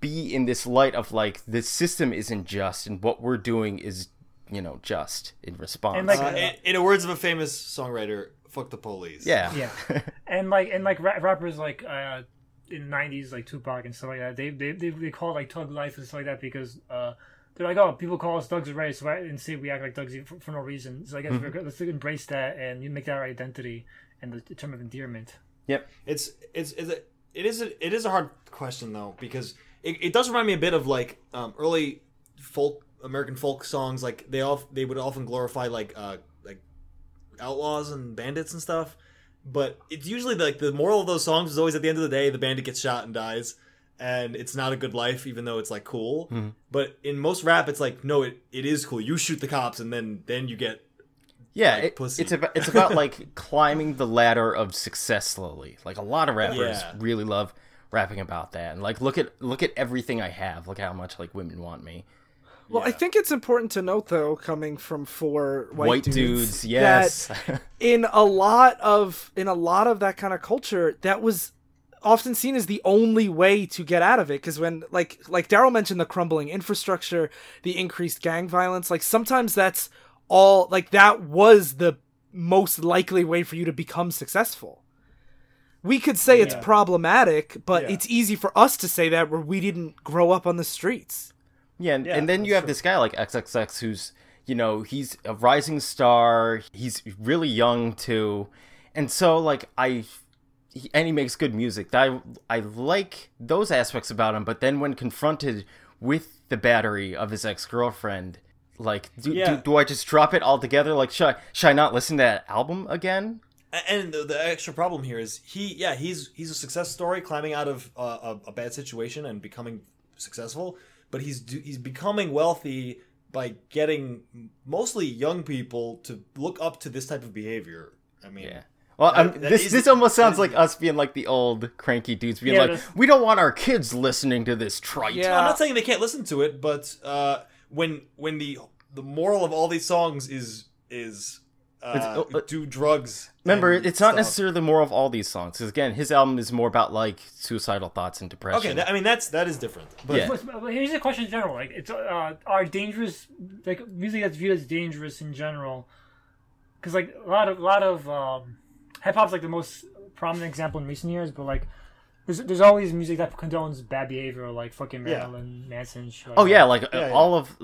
be in this light of like the system isn't just and what we're doing is you know just in response. And, like, Uh, in, in the words of a famous songwriter, "Fuck the police." yeah, yeah, and like and like rappers like uh in the '90s like Tupac and stuff like that they they they, they call like Thug Life and stuff like that because uh. They're like, oh, people call us Thugs of Ray, so I, and say we act like Thugs for, for no reason. So I guess Mm-hmm. let's embrace that and you make that our identity and the, the term of endearment. Yep. it's it's, it's a, it is a, it is a hard question though because it, it does remind me a bit of like um, early folk American folk songs. Like they all they would often glorify like uh, like outlaws and bandits and stuff. But it's usually like the moral of those songs is always at the end of the day the bandit gets shot and dies, and it's not a good life even though it's like cool. But in most rap, it's like no, it, it is cool. You shoot the cops and then then you get Yeah, like it- pussy. it's about it's about like climbing the ladder of success slowly. Like a lot of rappers Yeah. really love rapping about that. And like look at look at everything I have. Look how much like women want me. Well, I think it's important to note, though, coming from four white, White, dudes, dudes, that yes. in a lot of in a lot of that kind of culture, that was often seen as the only way to get out of it. Because when, like, like Daryl mentioned, the crumbling infrastructure, the increased gang violence, like sometimes that's all. Like that was the most likely way for you to become successful. We could say it's problematic, but Yeah. it's easy for us to say that where we didn't grow up on the streets. Yeah, and, Yeah, and then you have this guy like XXX who's, you know, he's a rising star. He's really young too, and so like I, he, and he makes good music. I I like those aspects about him. But then when confronted with the battery of his ex girlfriend, like, do, Yeah. do do I just drop it altogether? Like, should I should I not listen to that album again? And the, the extra problem here is he, yeah, he's he's a success story, climbing out of uh, a, a bad situation and becoming successful. But he's he's becoming wealthy by getting mostly young people to look up to this type of behavior. I mean, Yeah. Well, That- I'm, that this is- this almost sounds is- like us being like the old cranky dudes being Yeah, like, that's- we don't want our kids listening to this trite. Yeah. I'm not saying they can't listen to it, but uh, when when the the moral of all these songs is is uh, uh, do drugs. Remember, and it's not stuff. necessarily the moral of all these songs. Because again, his album is more about like suicidal thoughts and depression. Okay, that, I mean that's that is different. But Yeah. But, but here's a question in general: like, it's uh, are dangerous like music that's viewed as dangerous in general? Because like a lot of a lot of um, hip hop's like the most prominent example in recent years, but like. There's, there's always music that condones bad behavior, like fucking Yeah. Marilyn Manson. Shit like oh yeah, like Yeah, uh, yeah. all of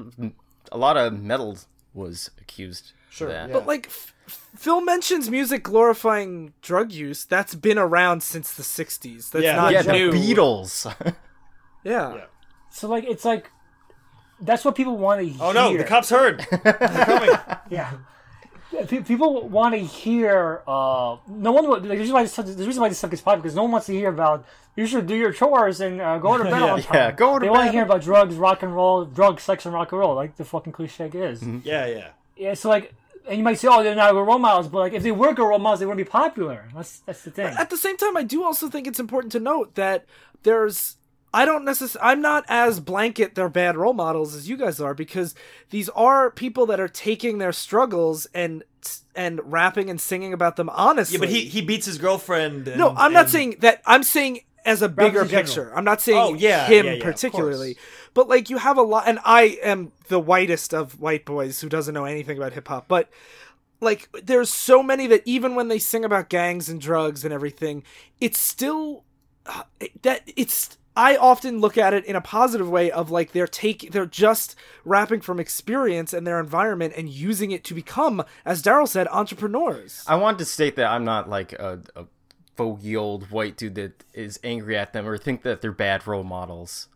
a lot of metal was accused. Sure, yeah. But like F- Phil mentions music glorifying drug use. That's been around since the '60s. That's Yeah. not yeah, the new. Beatles. Yeah. Yeah. So like it's like that's what people want to hear. oh no, the cops heard. They're coming. Yeah. People want to hear. Uh, no one. would- Like, the reason why this, the reason why this stuff gets popular because no one wants to hear about. You should do your chores and uh, go to bed Yeah, on time. yeah, go to They want to hear about drugs, rock and roll, drugs, sex, and rock and roll, like the fucking cliche is. Yeah, yeah. Yeah. So like, and you might say, "Oh, they're not good role models," but like if they were good role models, they wouldn't be popular. That's that's the thing. At the same time, I do also think it's important to note that there's. I don't necessarily. I'm not as blanket they're bad role models as you guys are because these are people that are taking their struggles and and rapping and singing about them honestly. Yeah, but he he beats his girlfriend. And, No, I'm not saying that. I'm saying as a bigger picture. I'm not saying Oh, yeah, him yeah, yeah, of particularly. But like you have a lot and I am the whitest of white boys who doesn't know anything about hip hop, but like there's so many that even when they sing about gangs and drugs and everything, it's still uh, that it's I often look at it in a positive way of like they're taking they're just rapping from experience and their environment and using it to become, as Daryl said, entrepreneurs. I want to state that I'm not like a, a fogey old white dude that is angry at them or think that they're bad role models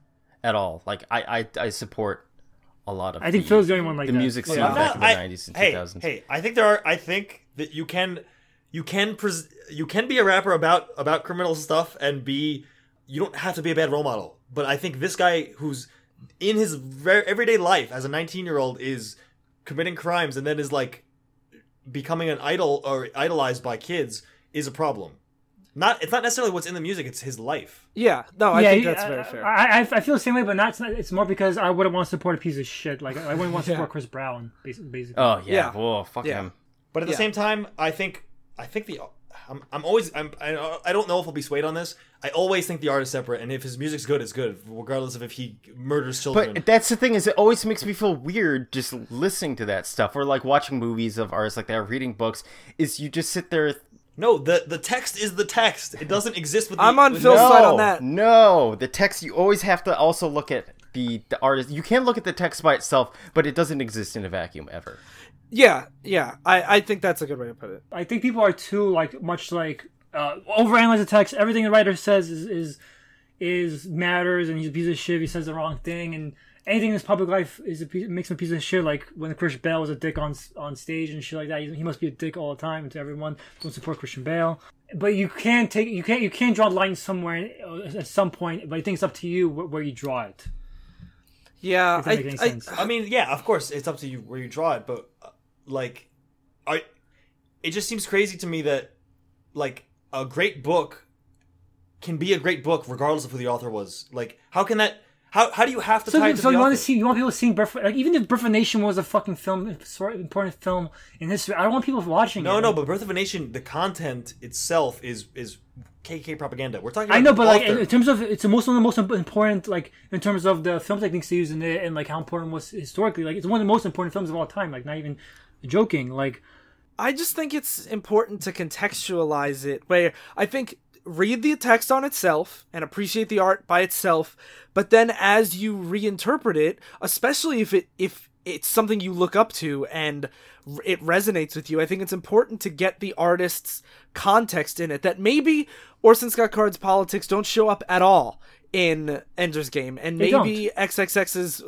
at all. Like I, I, I support a lot of. I think the, Phil's the only one like the that. music scene Yeah. Back in the '90s and hey, 2000s. Hey, I think there are. I think that you can, you can, pres- you can be a rapper about about criminal stuff and be. You don't have to be a bad role model, but I think this guy who's in his ver- everyday life as a 19 year old is committing crimes and then is like becoming an idol or idolized by kids is a problem. Not it's not necessarily what's in the music; it's his life. Yeah, no, I yeah, think he- that's uh, very fair. I, I, I feel the same way, but not. It's, more because I wouldn't want to support a piece of shit. Like I wouldn't want to support Chris Brown, basically. basically. Oh yeah, Yeah. whoa, fuck Yeah. him. But at the Yeah. same time, I think I think the I'm, I'm always I'm I, I don't know if I'll be swayed on this. I always think the art is separate, and if his music's good, it's good, regardless of if he murders children. But that's the thing is, it always makes me feel weird just listening to that stuff, or like watching movies of artists like that, or reading books. Is you just sit there. No, the the text is the text. It doesn't exist with. The, I'm on with- Phil's no, side on that. No, the text. You always have to also look at the the artist. You can't look at the text by itself, but it doesn't exist in a vacuum ever. Yeah, yeah. I, I think that's a good way to put it. I think people are too like much like uh, overanalyze the text. Everything the writer says is is is matters, and he's a piece of shit. He says the wrong thing, and anything in his public life is a piece, makes him a piece of shit. Like when Chris Bale was a dick on on stage and shit like that. He, must be a dick all the time to everyone. Don't support Christian Bale. But you can take you can't you can't draw a line somewhere uh, at some point. But I think it's up to you where, where you draw it. Yeah, I, I- sense. I mean, yeah, of course, it's up to you where you draw it, but uh, like, I, it just seems crazy to me that like a great book can be a great book regardless of who the author was. Like, how can that? How how do you have to So, tie you- it to so the you want author? to see you want people seeing Birth like even if Birth of a Nation was a fucking film sort of important film in history, I don't want people watching No, it. no, no, but Birth of a Nation, the content itself is is KK propaganda. We're talking. About I know, the but like author. in, in terms of it's the most one of the most important like in terms of the film techniques they use in it and like how important it was historically. Like it's one of the most important films of all time. Like not even joking. Like I just think it's important to contextualize it where I think read the text on itself and appreciate the art by itself, but then as you reinterpret it, especially if it if it's something you look up to and it resonates with you, I think it's important to get the artist's context in it that maybe Orson Scott Card's politics don't show up at all in Ender's Game and They maybe XXX's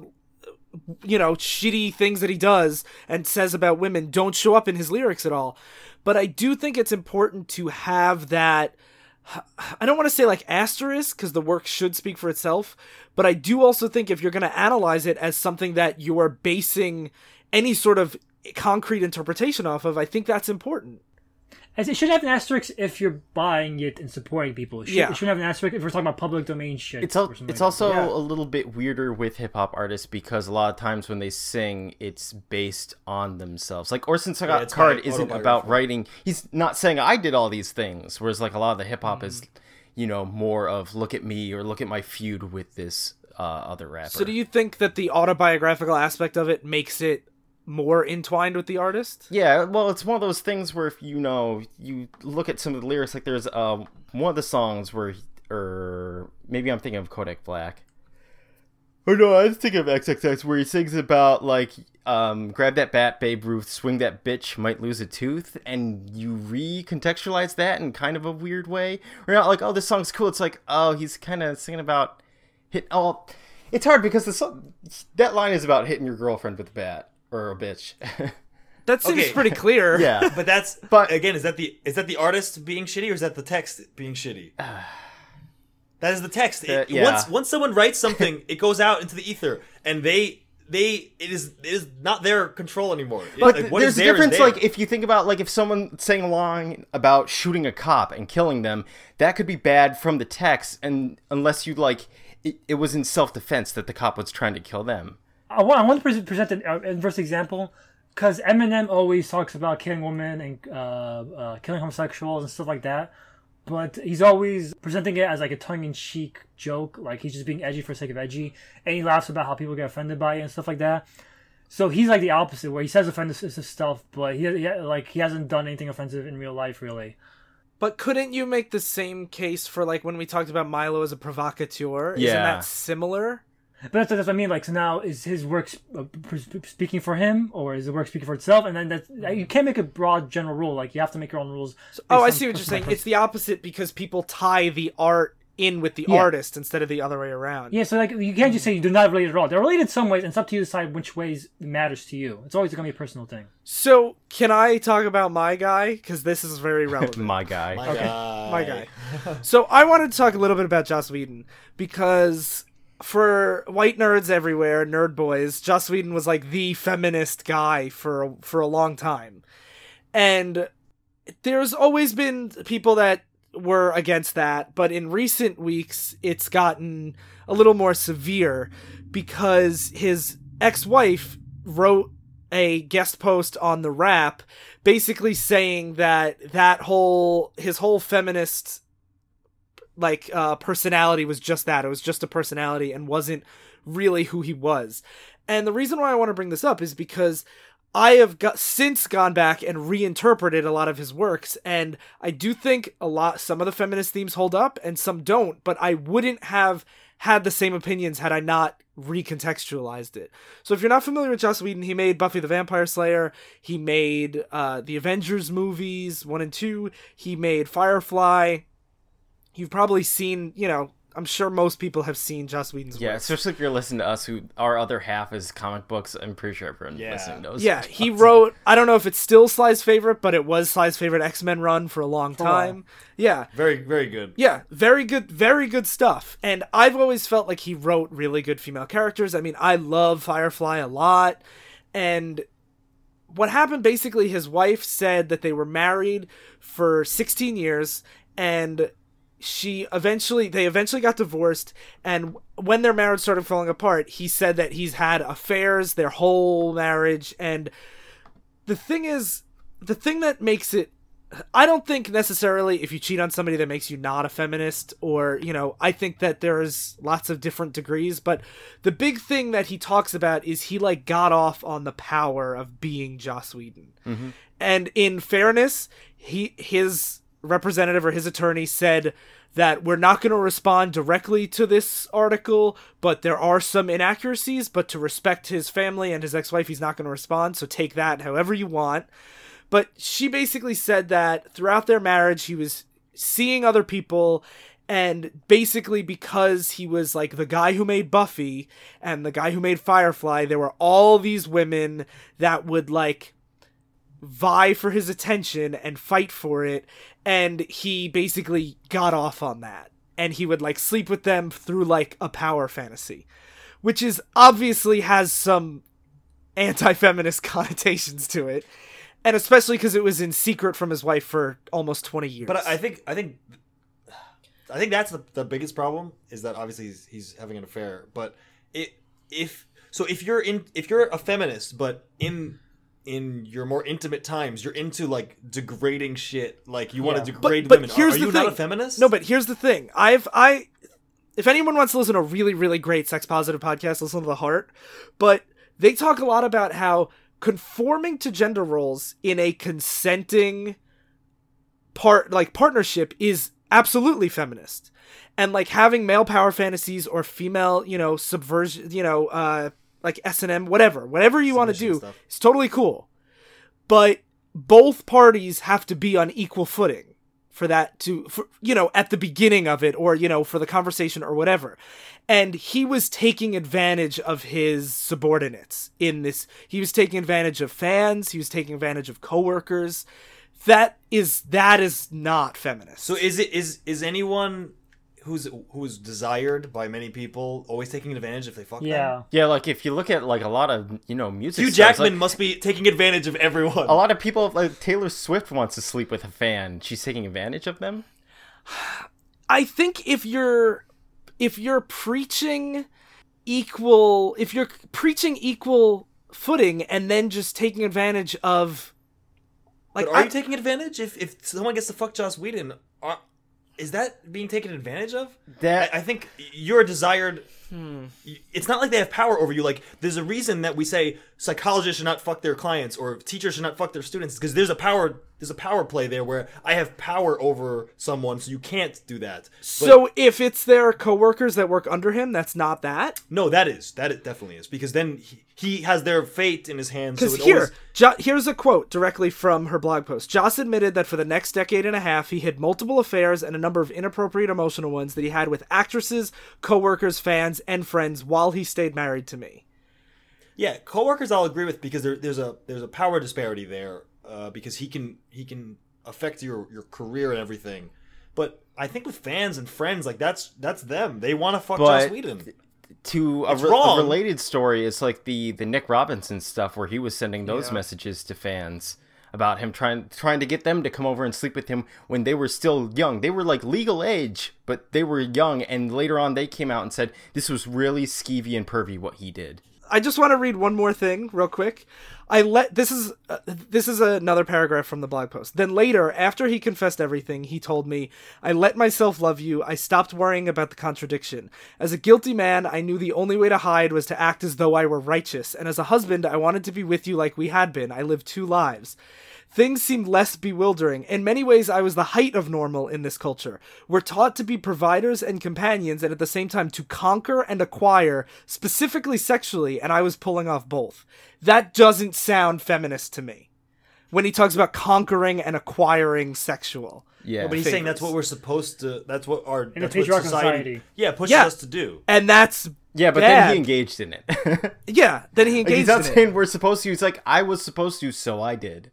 you know, shitty things that he does and says about women don't show up in his lyrics at all. But I do think it's important to have that. I don't want to say like asterisk because the work should speak for itself, but I do also think if you're going to analyze it as something that you are basing any sort of concrete interpretation off of, I think that's important. It should have an asterisk if you're buying it and supporting people. It, should, Yeah. it should have an asterisk if we're talking about public domain shit. It's al- or it's like also Yeah. a little bit weirder with hip hop artists because a lot of times when they sing, it's based on themselves. Like Orson Scott it's Card kind isn't about writing. He's not saying I did all these things. Whereas like a lot of the hip hop is, Mm. you know, more of look at me or look at my feud with this uh, other rapper. So do you think that the autobiographical aspect of it makes it more entwined with the artist? Yeah, well, it's one of those things where if you know, you look at some of the lyrics, like there's um one of the songs where, or maybe I'm thinking of Kodak Black. Or no, I was thinking of XXX where he sings about like, um, grab that bat, Babe Ruth, swing that bitch, might lose a tooth, and you recontextualize that in kind of a weird way. We're not like, oh, this song's cool. It's like, oh, he's kind of singing about hit. Oh, it's hard because the song, that line is about hitting your girlfriend with a bat or a bitch. That seems Okay. pretty clear. yeah, But that's But- but again, is that the is that the artist being shitty or is that the text being shitty? that is the text. It- Uh, yeah. Once once someone writes something, it goes out into the ether, and they they it is it is not their control anymore. It- But like, th- what is there's a there is difference. there. Like if you think about like if someone saying along about shooting a cop and killing them, that could be bad from the text, and unless you like, it, it was in self defense that the cop was trying to kill them. I want, I want to present, present an uh, inverse example because Eminem always talks about killing women and uh, uh, killing homosexuals and stuff like that. But he's always presenting it as like a tongue-in-cheek joke, like he's just being edgy for the sake of edgy, and he laughs about how people get offended by it and stuff like that. So he's like the opposite, where he says offensive stuff, but he, he like he hasn't done anything offensive in real life, really. But couldn't you make the same case for like when we talked about Milo as a provocateur? Yeah. Isn't that similar? But that's, that's what I mean. Like, so now is his work sp- uh, speaking for him, or is the work speaking for itself? And then that's you can't make a broad general rule. Like, you have to make your own rules. Oh, I see what you're person saying. It's the opposite because people tie the art in with the Yeah. artist instead of the other way around. Yeah, so like you can't just say you're not related at all. They're related some ways, and it's up to you to decide which ways matters to you. It's always gonna be a personal thing. So, can I talk about my guy? Because this is very relevant. My guy. my guy. my guy. so I wanted to talk a little bit about Joss Whedon because for white nerds everywhere, nerd boys, Joss Whedon was like the feminist guy for for a long time, and there's always been people that were against that, but in recent weeks it's gotten a little more severe because his ex-wife wrote a guest post on the Wrap basically saying that that whole his whole feminist like uh personality was just that. It was just a personality and wasn't really who he was. And the reason why i want to bring this up is because i have got since gone back and reinterpreted a lot of his works and i do think a lot some of the feminist themes hold up and some don't but i wouldn't have had the same opinions had i not recontextualized it. So if you're not familiar with joss whedon he made buffy the vampire slayer he made uh the avengers movies one and two he made firefly you've probably seen, you know, I'm sure most people have seen Joss Whedon's work. Yeah, works. especially if you're listening to us, who our other half is comic books. I'm pretty sure everyone Yeah. listening knows. Yeah, he wrote. I don't know if it's still Sly's favorite, but it was Sly's favorite X Men run for a long a while. time. Yeah, Very very good. yeah, very good, very good stuff. And I've always felt like he wrote really good female characters. I mean, I love Firefly a lot, and what happened basically, his wife said that they were married for 16 years, and she eventually they eventually got divorced and when their marriage started falling apart he said that he's had affairs their whole marriage and the thing is the thing that makes it I don't think necessarily if you cheat on somebody that makes you not a feminist or, you know, I think that there's lots of different degrees, but the big thing that he talks about is he like got off on the power of being Joss Whedon. Mm-hmm. And in fairness, he his representative or his attorney said that we're not going to respond directly to this article, but there are some inaccuracies, but to respect his family and his ex-wife, he's not going to respond, so take that however you want. But she basically said that throughout their marriage, he was seeing other people, and basically because he was like the guy who made Buffy and the guy who made Firefly, there were all these women that would like vie for his attention and fight for it, and he basically got off on that. And he would like sleep with them through like a power fantasy, which is obviously has some anti-feminist connotations to it and especially because it was in secret from his wife for almost 20 years But I I think I think I think that's the, the biggest problem is that obviously he's, he's having an affair. But it if so if you're in if you're a feminist, but in in your more intimate times, you're into like degrading shit. Like you want to degrade but women. Are- here's are, the you thing not a feminist? no but here's the thing i've i if anyone wants to listen to a really really great sex positive podcast listen to the heart but they talk a lot about how conforming to gender roles in a consenting part like partnership is absolutely feminist and like having male power fantasies or female you know subversion you know uh like s&m whatever whatever you want to do stuff. it's totally cool. But both parties have to be on equal footing for that to for, you know at the beginning of it or you know for the conversation or whatever. And he was taking advantage of his subordinates in this. He was taking advantage of fans he was taking advantage of coworkers. That is that is not feminist. So is it is is anyone who's who's desired by many people, always taking advantage if they fuck them? Yeah. Yeah, like if you look at like a lot of you know music. Hugh stars, Jackman like, must be taking advantage of everyone. a lot of people like Taylor Swift wants to sleep with a fan. She's taking advantage of them. I think if you're if you're preaching equal if you're preaching equal footing and then just taking advantage of like but are I, you taking advantage if if someone gets to fuck Joss Whedon? Are, is that being taken advantage of? That- I, I think you're a desired. It's not like they have power over you. Like there's a reason that we say psychologists should not fuck their clients or teachers should not fuck their students because there's a power there's a power play there where I have power over someone, so you can't do that. But- so if it's their coworkers that work under him, that's not that. no, that is that it definitely is because then he, he has their fate in his hands. Because it here, always- jo- here's a quote directly from her blog post. Joss admitted that for the next decade and a half, he had multiple affairs and a number of inappropriate emotional ones that he had with actresses, coworkers, fans, and friends while he stayed married to me. Yeah, coworkers I'll agree with because there, there's a there's a power disparity there uh, because he can he can affect your your career and everything. But I think with fans and friends, like that's that's them. They want to fuck But- Joss Whedon. to a, re- a related story is like the the Nick Robinson stuff where he was sending those Yeah. messages to fans about him trying trying to get them to come over and sleep with him when they were still young. They were like legal age, but they were young and later on they came out and said this was really skeevy and pervy what he did. I just want to read one more thing real quick. I let this is uh, this is another paragraph from the blog post. Then later, after he confessed everything, he told me, "I let myself love you. I stopped worrying about the contradiction. As a guilty man, I knew the only way to hide was to act as though I were righteous, and as a husband, I wanted to be with you like we had been. I lived two lives." Things seemed less bewildering. In many ways, I was the height of normal in this culture. We're taught to be providers and companions, and at the same time to conquer and acquire, specifically sexually, and I was pulling off both. That doesn't sound feminist to me. When he talks about conquering and acquiring sexual. Yeah. But he's saying that's what we're supposed to. That's what our a that's what patriarchal society, society. yeah pushes Yeah. us to do. And that's yeah, but bad. then he engaged in it. Yeah, then he engaged not in it. He's not saying we're supposed to. He's like I was supposed to, so I did.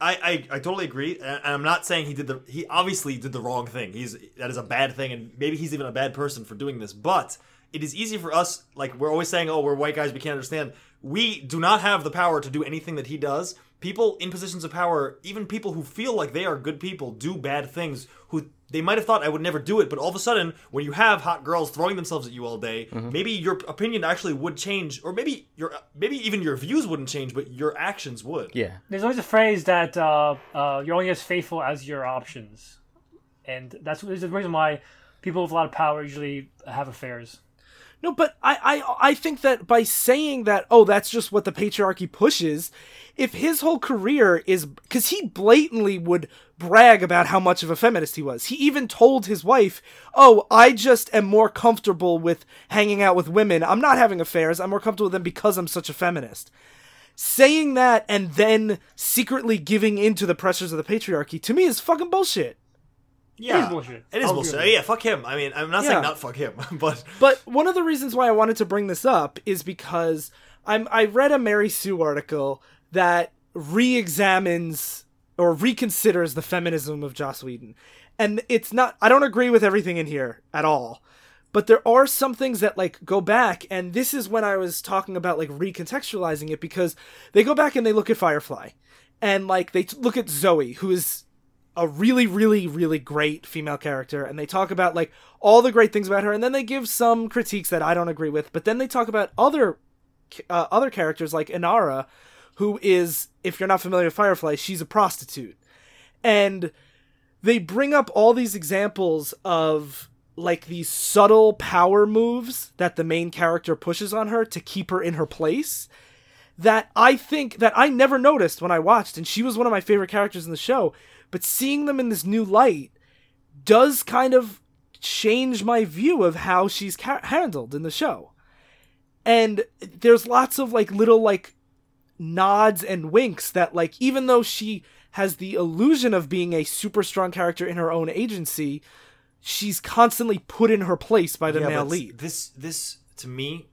I, I, I totally agree, and I'm not saying he did the he obviously did the wrong thing. He's that is a bad thing, and maybe he's even a bad person for doing this. But it is easy for us, like we're always saying, oh, we're white guys, we can't understand. We do not have the power to do anything that he does. People in positions of power, even people who feel like they are good people, do bad things. Who they might have thought I would never do it, but all of a sudden, when you have hot girls throwing themselves at you all day, maybe your opinion actually would change, or maybe your maybe even your views wouldn't change, but your actions would. Yeah. There's always a phrase that uh, uh, you're only as faithful as your options, and that's there's the reason why people with a lot of power usually have affairs. No, but I, I I think that by saying that, oh, that's just what the patriarchy pushes. If his whole career is because he blatantly would brag about how much of a feminist he was. He even told his wife, "Oh, I just am more comfortable with hanging out with women. I'm not having affairs. I'm more comfortable with them because I'm such a feminist." Saying that and then secretly giving into the pressures of the patriarchy to me is fucking bullshit. Yeah, bullshit. It is bullshit. Yeah, fuck him. I mean, I'm not Yeah. saying not fuck him, but But one of the reasons why I wanted to bring this up is because I'm I read a Mary Sue article that re-examines or reconsiders the feminism of Joss Whedon. And it's not I don't agree with everything in here at all. But there are some things that like go back and this is when I was talking about like recontextualizing it because they go back and they look at Firefly and like they t- look at Zoe who is a really really really great female character and they talk about like all the great things about her and then they give some critiques that I don't agree with but then they talk about other uh, other characters like Inara who is if you're not familiar with Firefly she's a prostitute and they bring up all these examples of like these subtle power moves that the main character pushes on her to keep her in her place that I think that I never noticed when I watched, and she was one of my favorite characters in the show. But seeing them in this new light does kind of change my view of how she's ca- handled in the show. And there's lots of like little like nods and winks that like even though she has the illusion of being a super strong character in her own agency, she's constantly put in her place by the Yeah, male lead. This this to me,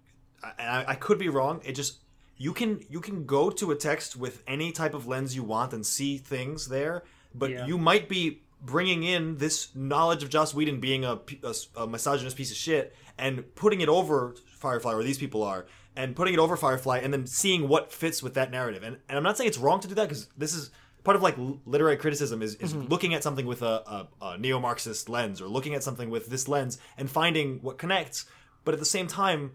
and I, I could be wrong. It just you can you can go to a text with any type of lens you want and see things there, but Yeah. you might be bringing in this knowledge of Joss Whedon being a misogynist piece of shit and putting it over Firefly, where these people are, and putting it over Firefly, and then seeing what fits with that narrative. And, and I'm not saying it's wrong to do that because this is part of like literary criticism is, is looking at something with a, a, a neo-Marxist lens or looking at something with this lens and finding what connects. But at the same time,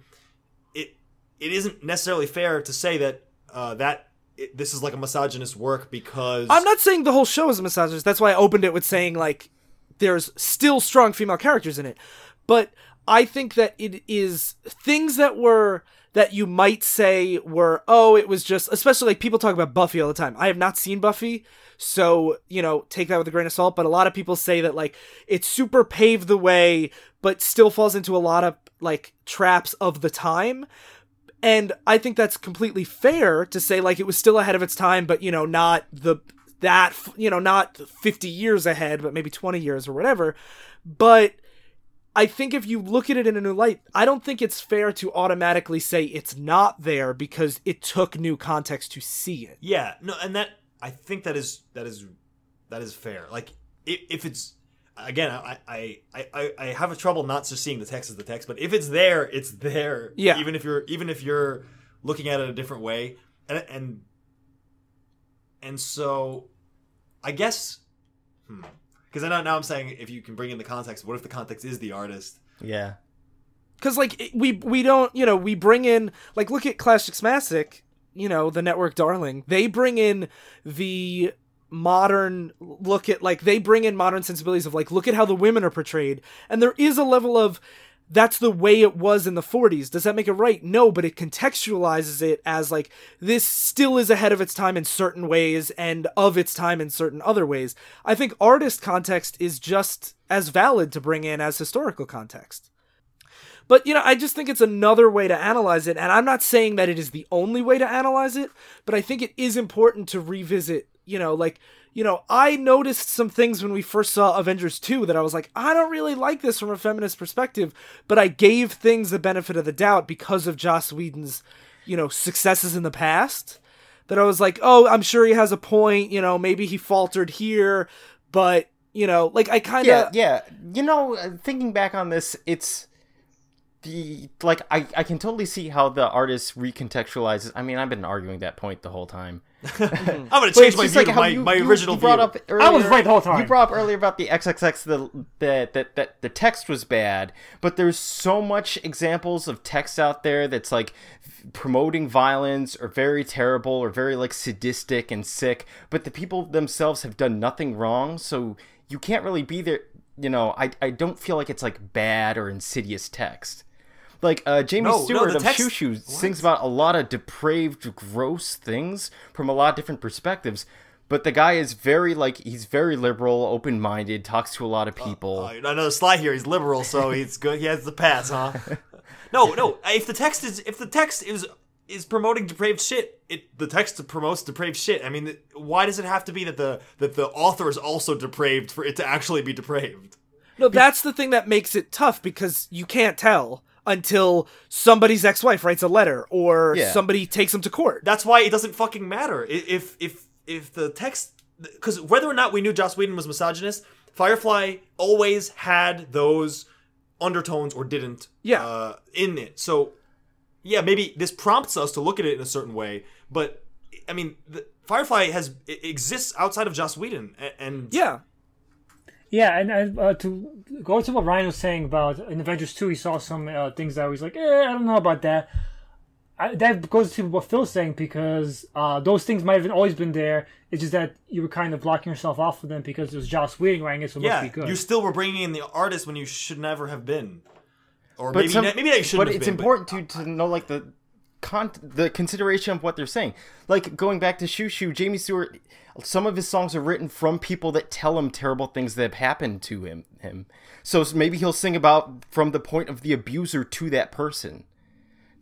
it it isn't necessarily fair to say that uh, that it, this is like a misogynist work because I'm not saying the whole show is a misogynist. That's why I opened it with saying like there's still strong female characters in it. But I think that it is things that were that you might say were oh it was just especially like people talk about Buffy all the time. I have not seen Buffy, so you know take that with a grain of salt. But a lot of people say that like it super paved the way, but still falls into a lot of like traps of the time. And I think that's completely fair to say like it was still ahead of its time, but you know, not the that you know, not 50 years ahead, but maybe 20 years or whatever. But I think if you look at it in a new light, I don't think it's fair to automatically say it's not there because it took new context to see it. Yeah, no, and that I think that is that is that is fair. Like if, if it's again, I, I I I I have a trouble not just seeing the text as the text, but if it's there, it's there. Yeah. Even if you're even if you're looking at it a different way, and and and so, I guess, hmm. because I know now I'm saying if you can bring in the context, what if the context is the artist? Yeah. Cuz like we we don't, you know, we bring in like look at Classics Massic, you know, the network darling. They bring in the modern look at like they bring in modern sensibilities of like look at how the women are portrayed. And there is a level of that's the way it was in the 40s does that make it right? No but it contextualizes it as like this still is ahead of its time in certain ways and of its time in certain other ways. I think artist context is just as valid to bring in as historical context. But you know, I just think it's another way to analyze it, and I'm not saying that it is the only way to analyze it, but I think it is important to revisit. You know, like you know, I noticed some things when we first saw Avengers 2 that I was like, I don't really like this from a feminist perspective, but I gave things the benefit of the doubt because of Joss Whedon's, you know, successes in the past. That I was like, oh, I'm sure he has a point, you know, maybe he faltered here, but you know, like I kind of Yeah, yeah. You know, uh, thinking back on this, it's the like I I can totally see how the artist recontextualizes. I mean, I've been arguing that point the whole time. Mm-hmm. I'm gonna change my just view like how my, you, my you- original you brought view. up earlier, I was right the whole time. You brought up earlier about the XXX the the that that the text was bad, but there's so much examples of text out there that's like promoting violence or very terrible or very like sadistic and sick, but the people themselves have done nothing wrong, so you can't really be there. You know, I I don't feel like it's like bad or insidious text. Like uh, Jamie No, no, Stewart the of text- Xiu Xiu sings about a lot of depraved, gross things from a lot of different perspectives. But the guy is very like he's very liberal, open minded, talks to a lot of people. Oh, another slide here. He's liberal, so he's good. He has the pass, huh? no, no. If the text is if the text is is promoting depraved shit, it the text promotes depraved shit. I mean, why does it have to be that the that the author is also depraved for it to actually be depraved? No, that's the thing that makes it tough because you can't tell until somebody's ex-wife writes a letter or Yeah. somebody takes them to court. That's why it doesn't fucking matter if if if the text because whether or not we knew Joss Whedon was misogynist, Firefly always had those undertones or didn't Yeah. uh, in it. So yeah, maybe this prompts us to look at it in a certain way, but I mean, the, Firefly has exists outside of Joss Whedon, a- and Yeah. Yeah, and, and uh, to go to what Ryan was saying about in Avengers 2, he saw some uh, things that was like, eh, I don't know about that. I, that goes to what Phil's saying because uh, those things might have always been there. It's just that you were kind of blocking yourself off of them because it was Joss Whedon writing it, so it yeah, must be good. you still were bringing in the artist when you should never have been, or But maybe some- maybe they shouldn't. But have it's been, important to to know like the con the consideration of what they're saying. Like going back to Xiu Xiu, Jamie Stewart, some of his songs are written from people that tell him terrible things that have happened to him. Him, so maybe he'll sing about from the point of the abuser to that person,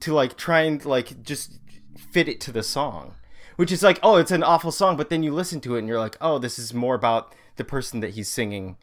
to like try and like just fit it to the song. Which is like, oh, it's an awful song, but then you listen to it and you're like, oh, this is more about the person that he's singing.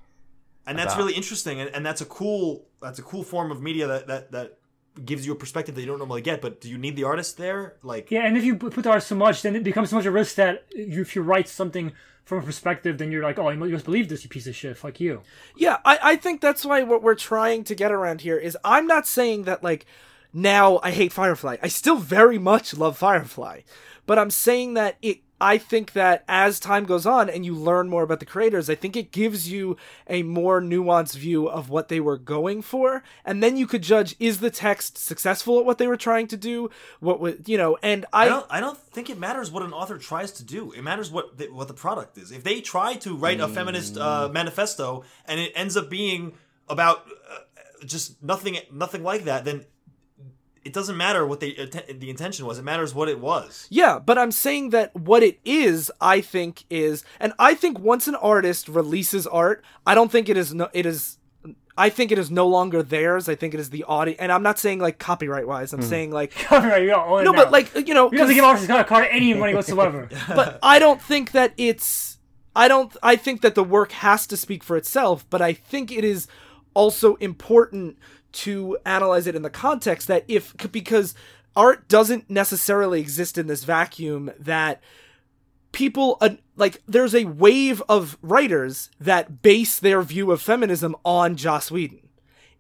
and that's about. really interesting and, and that's a cool that's a cool form of media that that that gives you a perspective that you don't normally get. But do you need the artist there? Like, Yeah, and if you put put the artist so much, then it becomes so much a risk that you, if you write something from a perspective, then you're like, oh, you must believe this, you piece of shit. Fuck you. Yeah, I, I think that's why what we're trying to get around here is I'm not saying that like now I hate Firefly. I still very much love Firefly. But I'm saying that it I think that as time goes on and you learn more about the creators, I think it gives you a more nuanced view of what they were going for. And then you could judge is the text successful at what they were trying to do? What would you know, and I, I don't. I don't think it matters what an author tries to do. It matters what the, what the product is. If they try to write a feminist uh, manifesto and it ends up being about uh, just nothing, nothing like that, then it doesn't matter what the the intention was. It matters what it was. Yeah, but I'm saying that what it is, I think is, and I think once an artist releases art, I don't think it is no, it is. I think it is no longer theirs. I think it is the audience, and I'm not saying like copyright wise. I'm hmm. saying like copyright. you got all it no, now. but like you know, you don't have to 'cause- give artists a card any money whatsoever. but I don't think that it's. I don't. I think that the work has to speak for itself, but I think it is also important to analyze it in the context that if because art doesn't necessarily exist in this vacuum that people uh, like there's a wave of writers that base their view of feminism on Joss Whedon.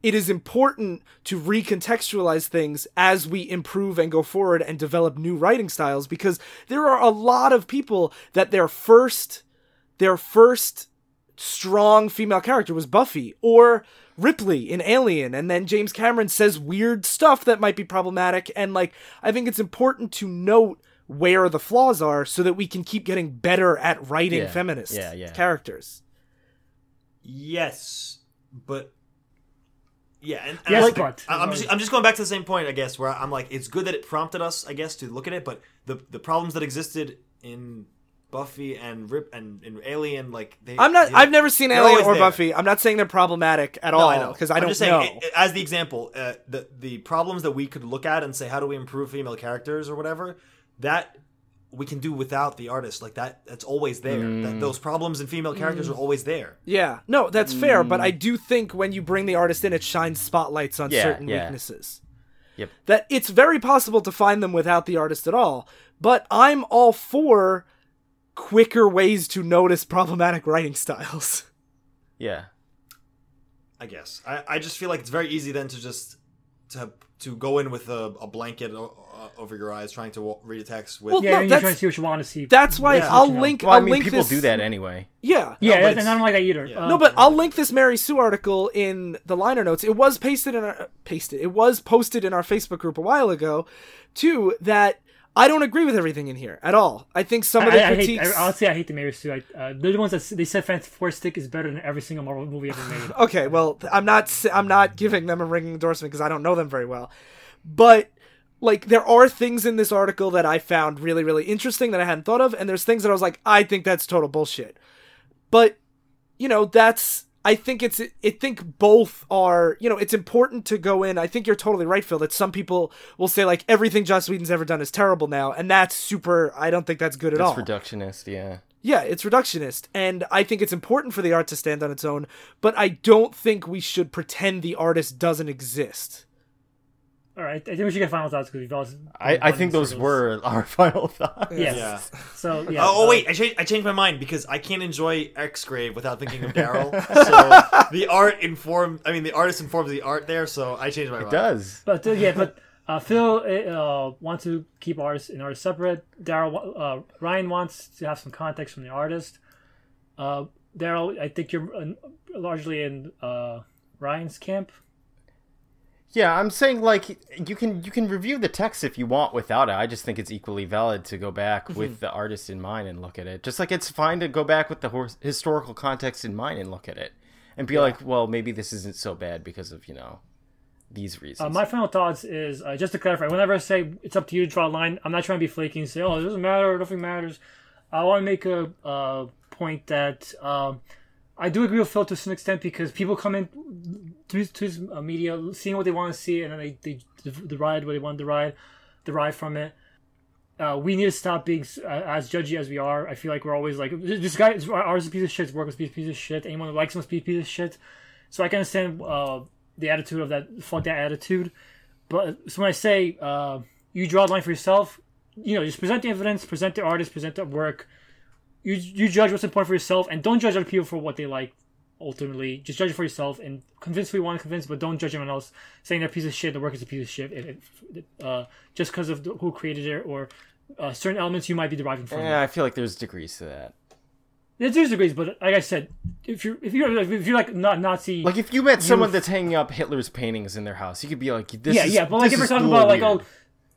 It is important to recontextualize things as we improve and go forward and develop new writing styles because there are a lot of people that their first their first strong female character was Buffy or Ripley in Alien and then James Cameron says weird stuff that might be problematic and like I think it's important to note where the flaws are so that we can keep getting better at writing Yeah. feminist Yeah, yeah. characters. Yes, but yeah, and, and Yes, like, but- I- I'm just I'm just going back to the same point, I guess, where I'm like, it's good that it prompted us, I guess, to look at it, but the the problems that existed in Buffy and Rip and in Alien, like they, I'm not they- I've never seen Alien or there. Buffy. I'm not saying they're problematic at No, all I know because I I'm don't just saying, know. i- i- as the example, uh, the the problems that we could look at and say, how do we improve female characters or whatever, that we can do without the artist. Like that, that's always there. Mm. That, those problems in female characters are always there. Yeah, no, that's fair, but Mm. I do think when you bring the artist in, it shines spotlights on Yeah, certain yeah. weaknesses. Yep. That it's very possible to find them without the artist at all, but I'm all for quicker ways to notice problematic writing styles. Yeah. I guess. I, I just feel like it's very easy then to just to to go in with a, a blanket o- uh, over your eyes, trying to wa- read a text with. Well, yeah, No, and you're trying to see what you want to see. That's why Yeah. I'll You know. link. Well, I I'll mean, link people this- do that anyway. Yeah, yeah, No, but and I don't like that either. Yeah. Um, No, but I'll link this Mary Sue article in the liner notes. It was pasted in our pasted. It was posted in our Facebook group a while ago, too. That I don't agree with everything in here at all. I think some of the I, I hate, critiques. I, honestly, I hate the Mary Sue. I, uh, they're the ones that they said Fantastic Four stick is better than every single Marvel movie ever made. okay, well, I'm not. I'm not giving them a ringing endorsement because I don't know them very well, but. Like there are things in this article that I found really, really interesting that I hadn't thought of, and there's things that I was like, I think that's total bullshit. But you know, that's I think it's I think both are you know it's important to go in. I think you're totally right, Phil. That some people will say like everything Joss Whedon's ever done is terrible now, and that's super. I don't think that's good at all. That's all. reductionist, yeah. Yeah, it's reductionist, and I think it's important for the art to stand on its own. But I don't think we should pretend the artist doesn't exist. All right, I think we should get final thoughts because we've always. I, I think those were our final thoughts. Yes. Yeah. So yeah. Oh, oh uh, wait, I changed, I changed my mind because I can't enjoy X Grave without thinking of Daryl. so the art informed. I mean, the artist informs the art there. So I changed my It mind. does. But uh, yeah, but uh, Phil uh, wants to keep artists and artists separate. Daryl, uh, Ryan wants to have some context from the artist. Uh, Daryl, I think you're uh, largely in uh, Ryan's camp. Yeah, I'm saying like you can you can review the text if you want without it. I just think it's equally valid to go back with the artist in mind and look at it. Just like it's fine to go back with the hor- historical context in mind and look at it and be like, well, maybe this isn't so bad because of you know these reasons. Uh, my final thoughts is uh, just to clarify. Whenever I say it's up to you to draw a line, I'm not trying to be flaky and say, "Oh, it doesn't matter, nothing matters." I want to make a uh, point that um, I do agree with Phil to some extent because people come in his, to uh, media, seeing what they want to see, and then they, they deride what they want to deride, derive from it. Uh, we need to stop being uh, as judgy as we are. I feel like we're always like, this guy, is- ours is a piece of shit, work be a piece of shit. Anyone who likes him be a piece of shit. So I can understand uh, the attitude of that, fuck that attitude. But so when I say uh, you draw the line for yourself, you know, just present the evidence, present the artist, present the work. You you judge what's important for yourself, and don't judge other people for what they like. Ultimately, just judge it for yourself and convince who you want to convince, but don't judge anyone else saying they're a piece of shit. The work is a piece of shit, if, if, uh, just because of who created it or uh, certain elements you might be deriving from. it. Yeah, I feel like there's degrees to that. There's degrees, but like I said, if you're if you're if you're like not Nazi, Like if you met someone that's hanging up Hitler's paintings in their house, you could be like, "This yeah, is yeah, but like if we're talking about like weird.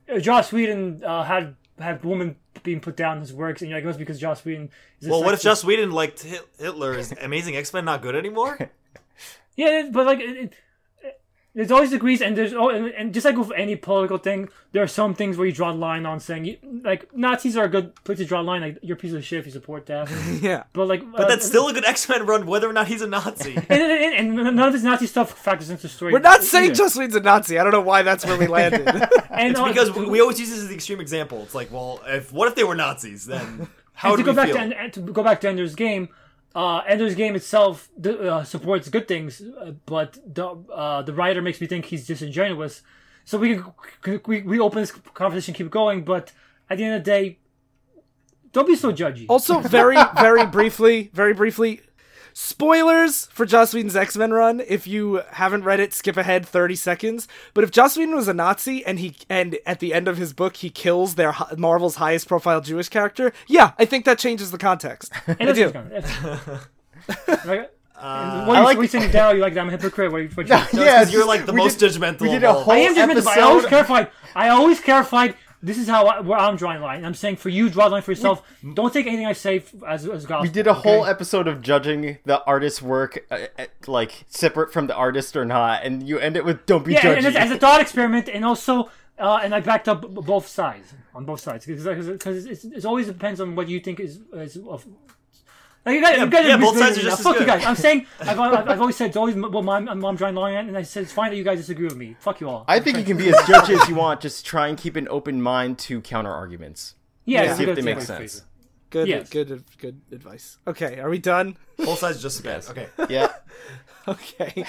oh, uh, Joss Whedon uh, had had women being put down in his works, and you're like, oh, it's because Joss Whedon. Is a Well, what if. Joss Whedon liked Hitler? Is Amazing X Men not good anymore? Yeah, but like, it, it, there's always degrees, and there's oh, and, and just like with any political thing, there are some things where you draw the line on saying, you, like Nazis are a good place to draw a line. Like you're a piece of shit if you support that, Yeah. but like, But that's still a good X Men run, whether or not he's a Nazi. and, and, and none of this Nazi stuff factors into the story. We're not saying either. Joss Whedon's a Nazi. I don't know why that's where we landed. and, It's uh, because we we always use this as the extreme example. It's like, well, if what if they were Nazis? Then how and do to go back feel? to, and to go back to Ender's Game, uh, Ender's Game itself uh, supports good things, uh, but the uh, the writer makes me think he's disingenuous. So we we, we open this conversation, keep going, but at the end of the day, don't be so judgy. Also, very, very briefly, very briefly, spoilers for Joss Whedon's X Men run. If you haven't read it, skip ahead thirty seconds. But if Joss Whedon was a Nazi and he and at the end of his book he kills their Marvel's highest profile Jewish character, yeah, I think that changes the context. And I do. what's going on. Like, Uh, what are you, like- what are you saying, like that I'm a hypocrite? What are you, what you, No, it's 'cause Yeah, you're like the most did- judgmental. we did of a all. whole I am judgmental, I always episode- clarified. I always clarified. This is how I, where I'm drawing line. I'm saying for you, draw the line for yourself. Don't take anything I say as as gospel. We did a okay? whole episode of judging the artist's work, uh, uh, like separate from the artist or not, and you end it with "Don't be yeah, judgy." and as, a thought experiment, and also, uh, and I backed up b- both sides on both sides because it's, it's always depends on what you think is is of. Like you guys, you guys yeah, both sides are just as Fuck you guys. I'm saying I've, I've, I've always said it's always what my I'm, I'm drawing the line at, and I said it's fine that you guys disagree with me. Fuck you all. I think you can be as judgy as you want. Just try and keep an open mind to counter arguments. yeah, Yeah. See if they make sense. Good, Yes. good, good advice. Okay, are we done? Both sides are just as bad. Okay. Yeah. Okay.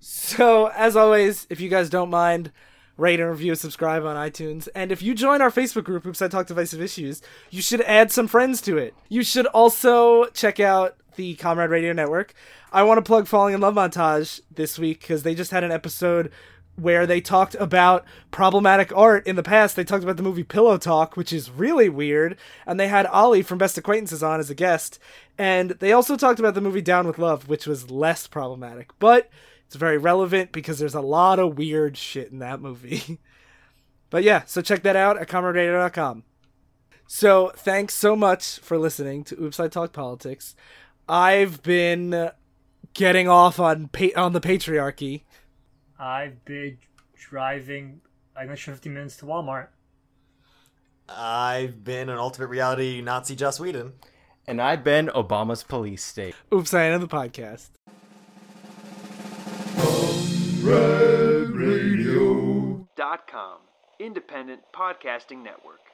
so, as always, if you guys don't mind, rate and review, subscribe on iTunes. And if you join our Facebook group, Oops, I Talk Divisive Issues, you should add some friends to it. You should also check out the Comrade Radio Network. I want to plug Falling in Love Montage this week because they just had an episode where they talked about problematic art in the past. They talked about the movie Pillow Talk, which is really weird, and they had Ollie from Best Acquaintances on as a guest. And they also talked about the movie Down with Love, which was less problematic, but it's very relevant because there's a lot of weird shit in that movie. but yeah, so check that out at comraderadio.com. So thanks so much for listening to Oops I Talk Politics. I've been getting off on pa- on the patriarchy. I've been driving an extra 50 minutes to Walmart. I've been an alternate reality Nazi Joss Whedon. And I've been Obama's police state. Oops, I ended the podcast. Dot com, independent podcasting network.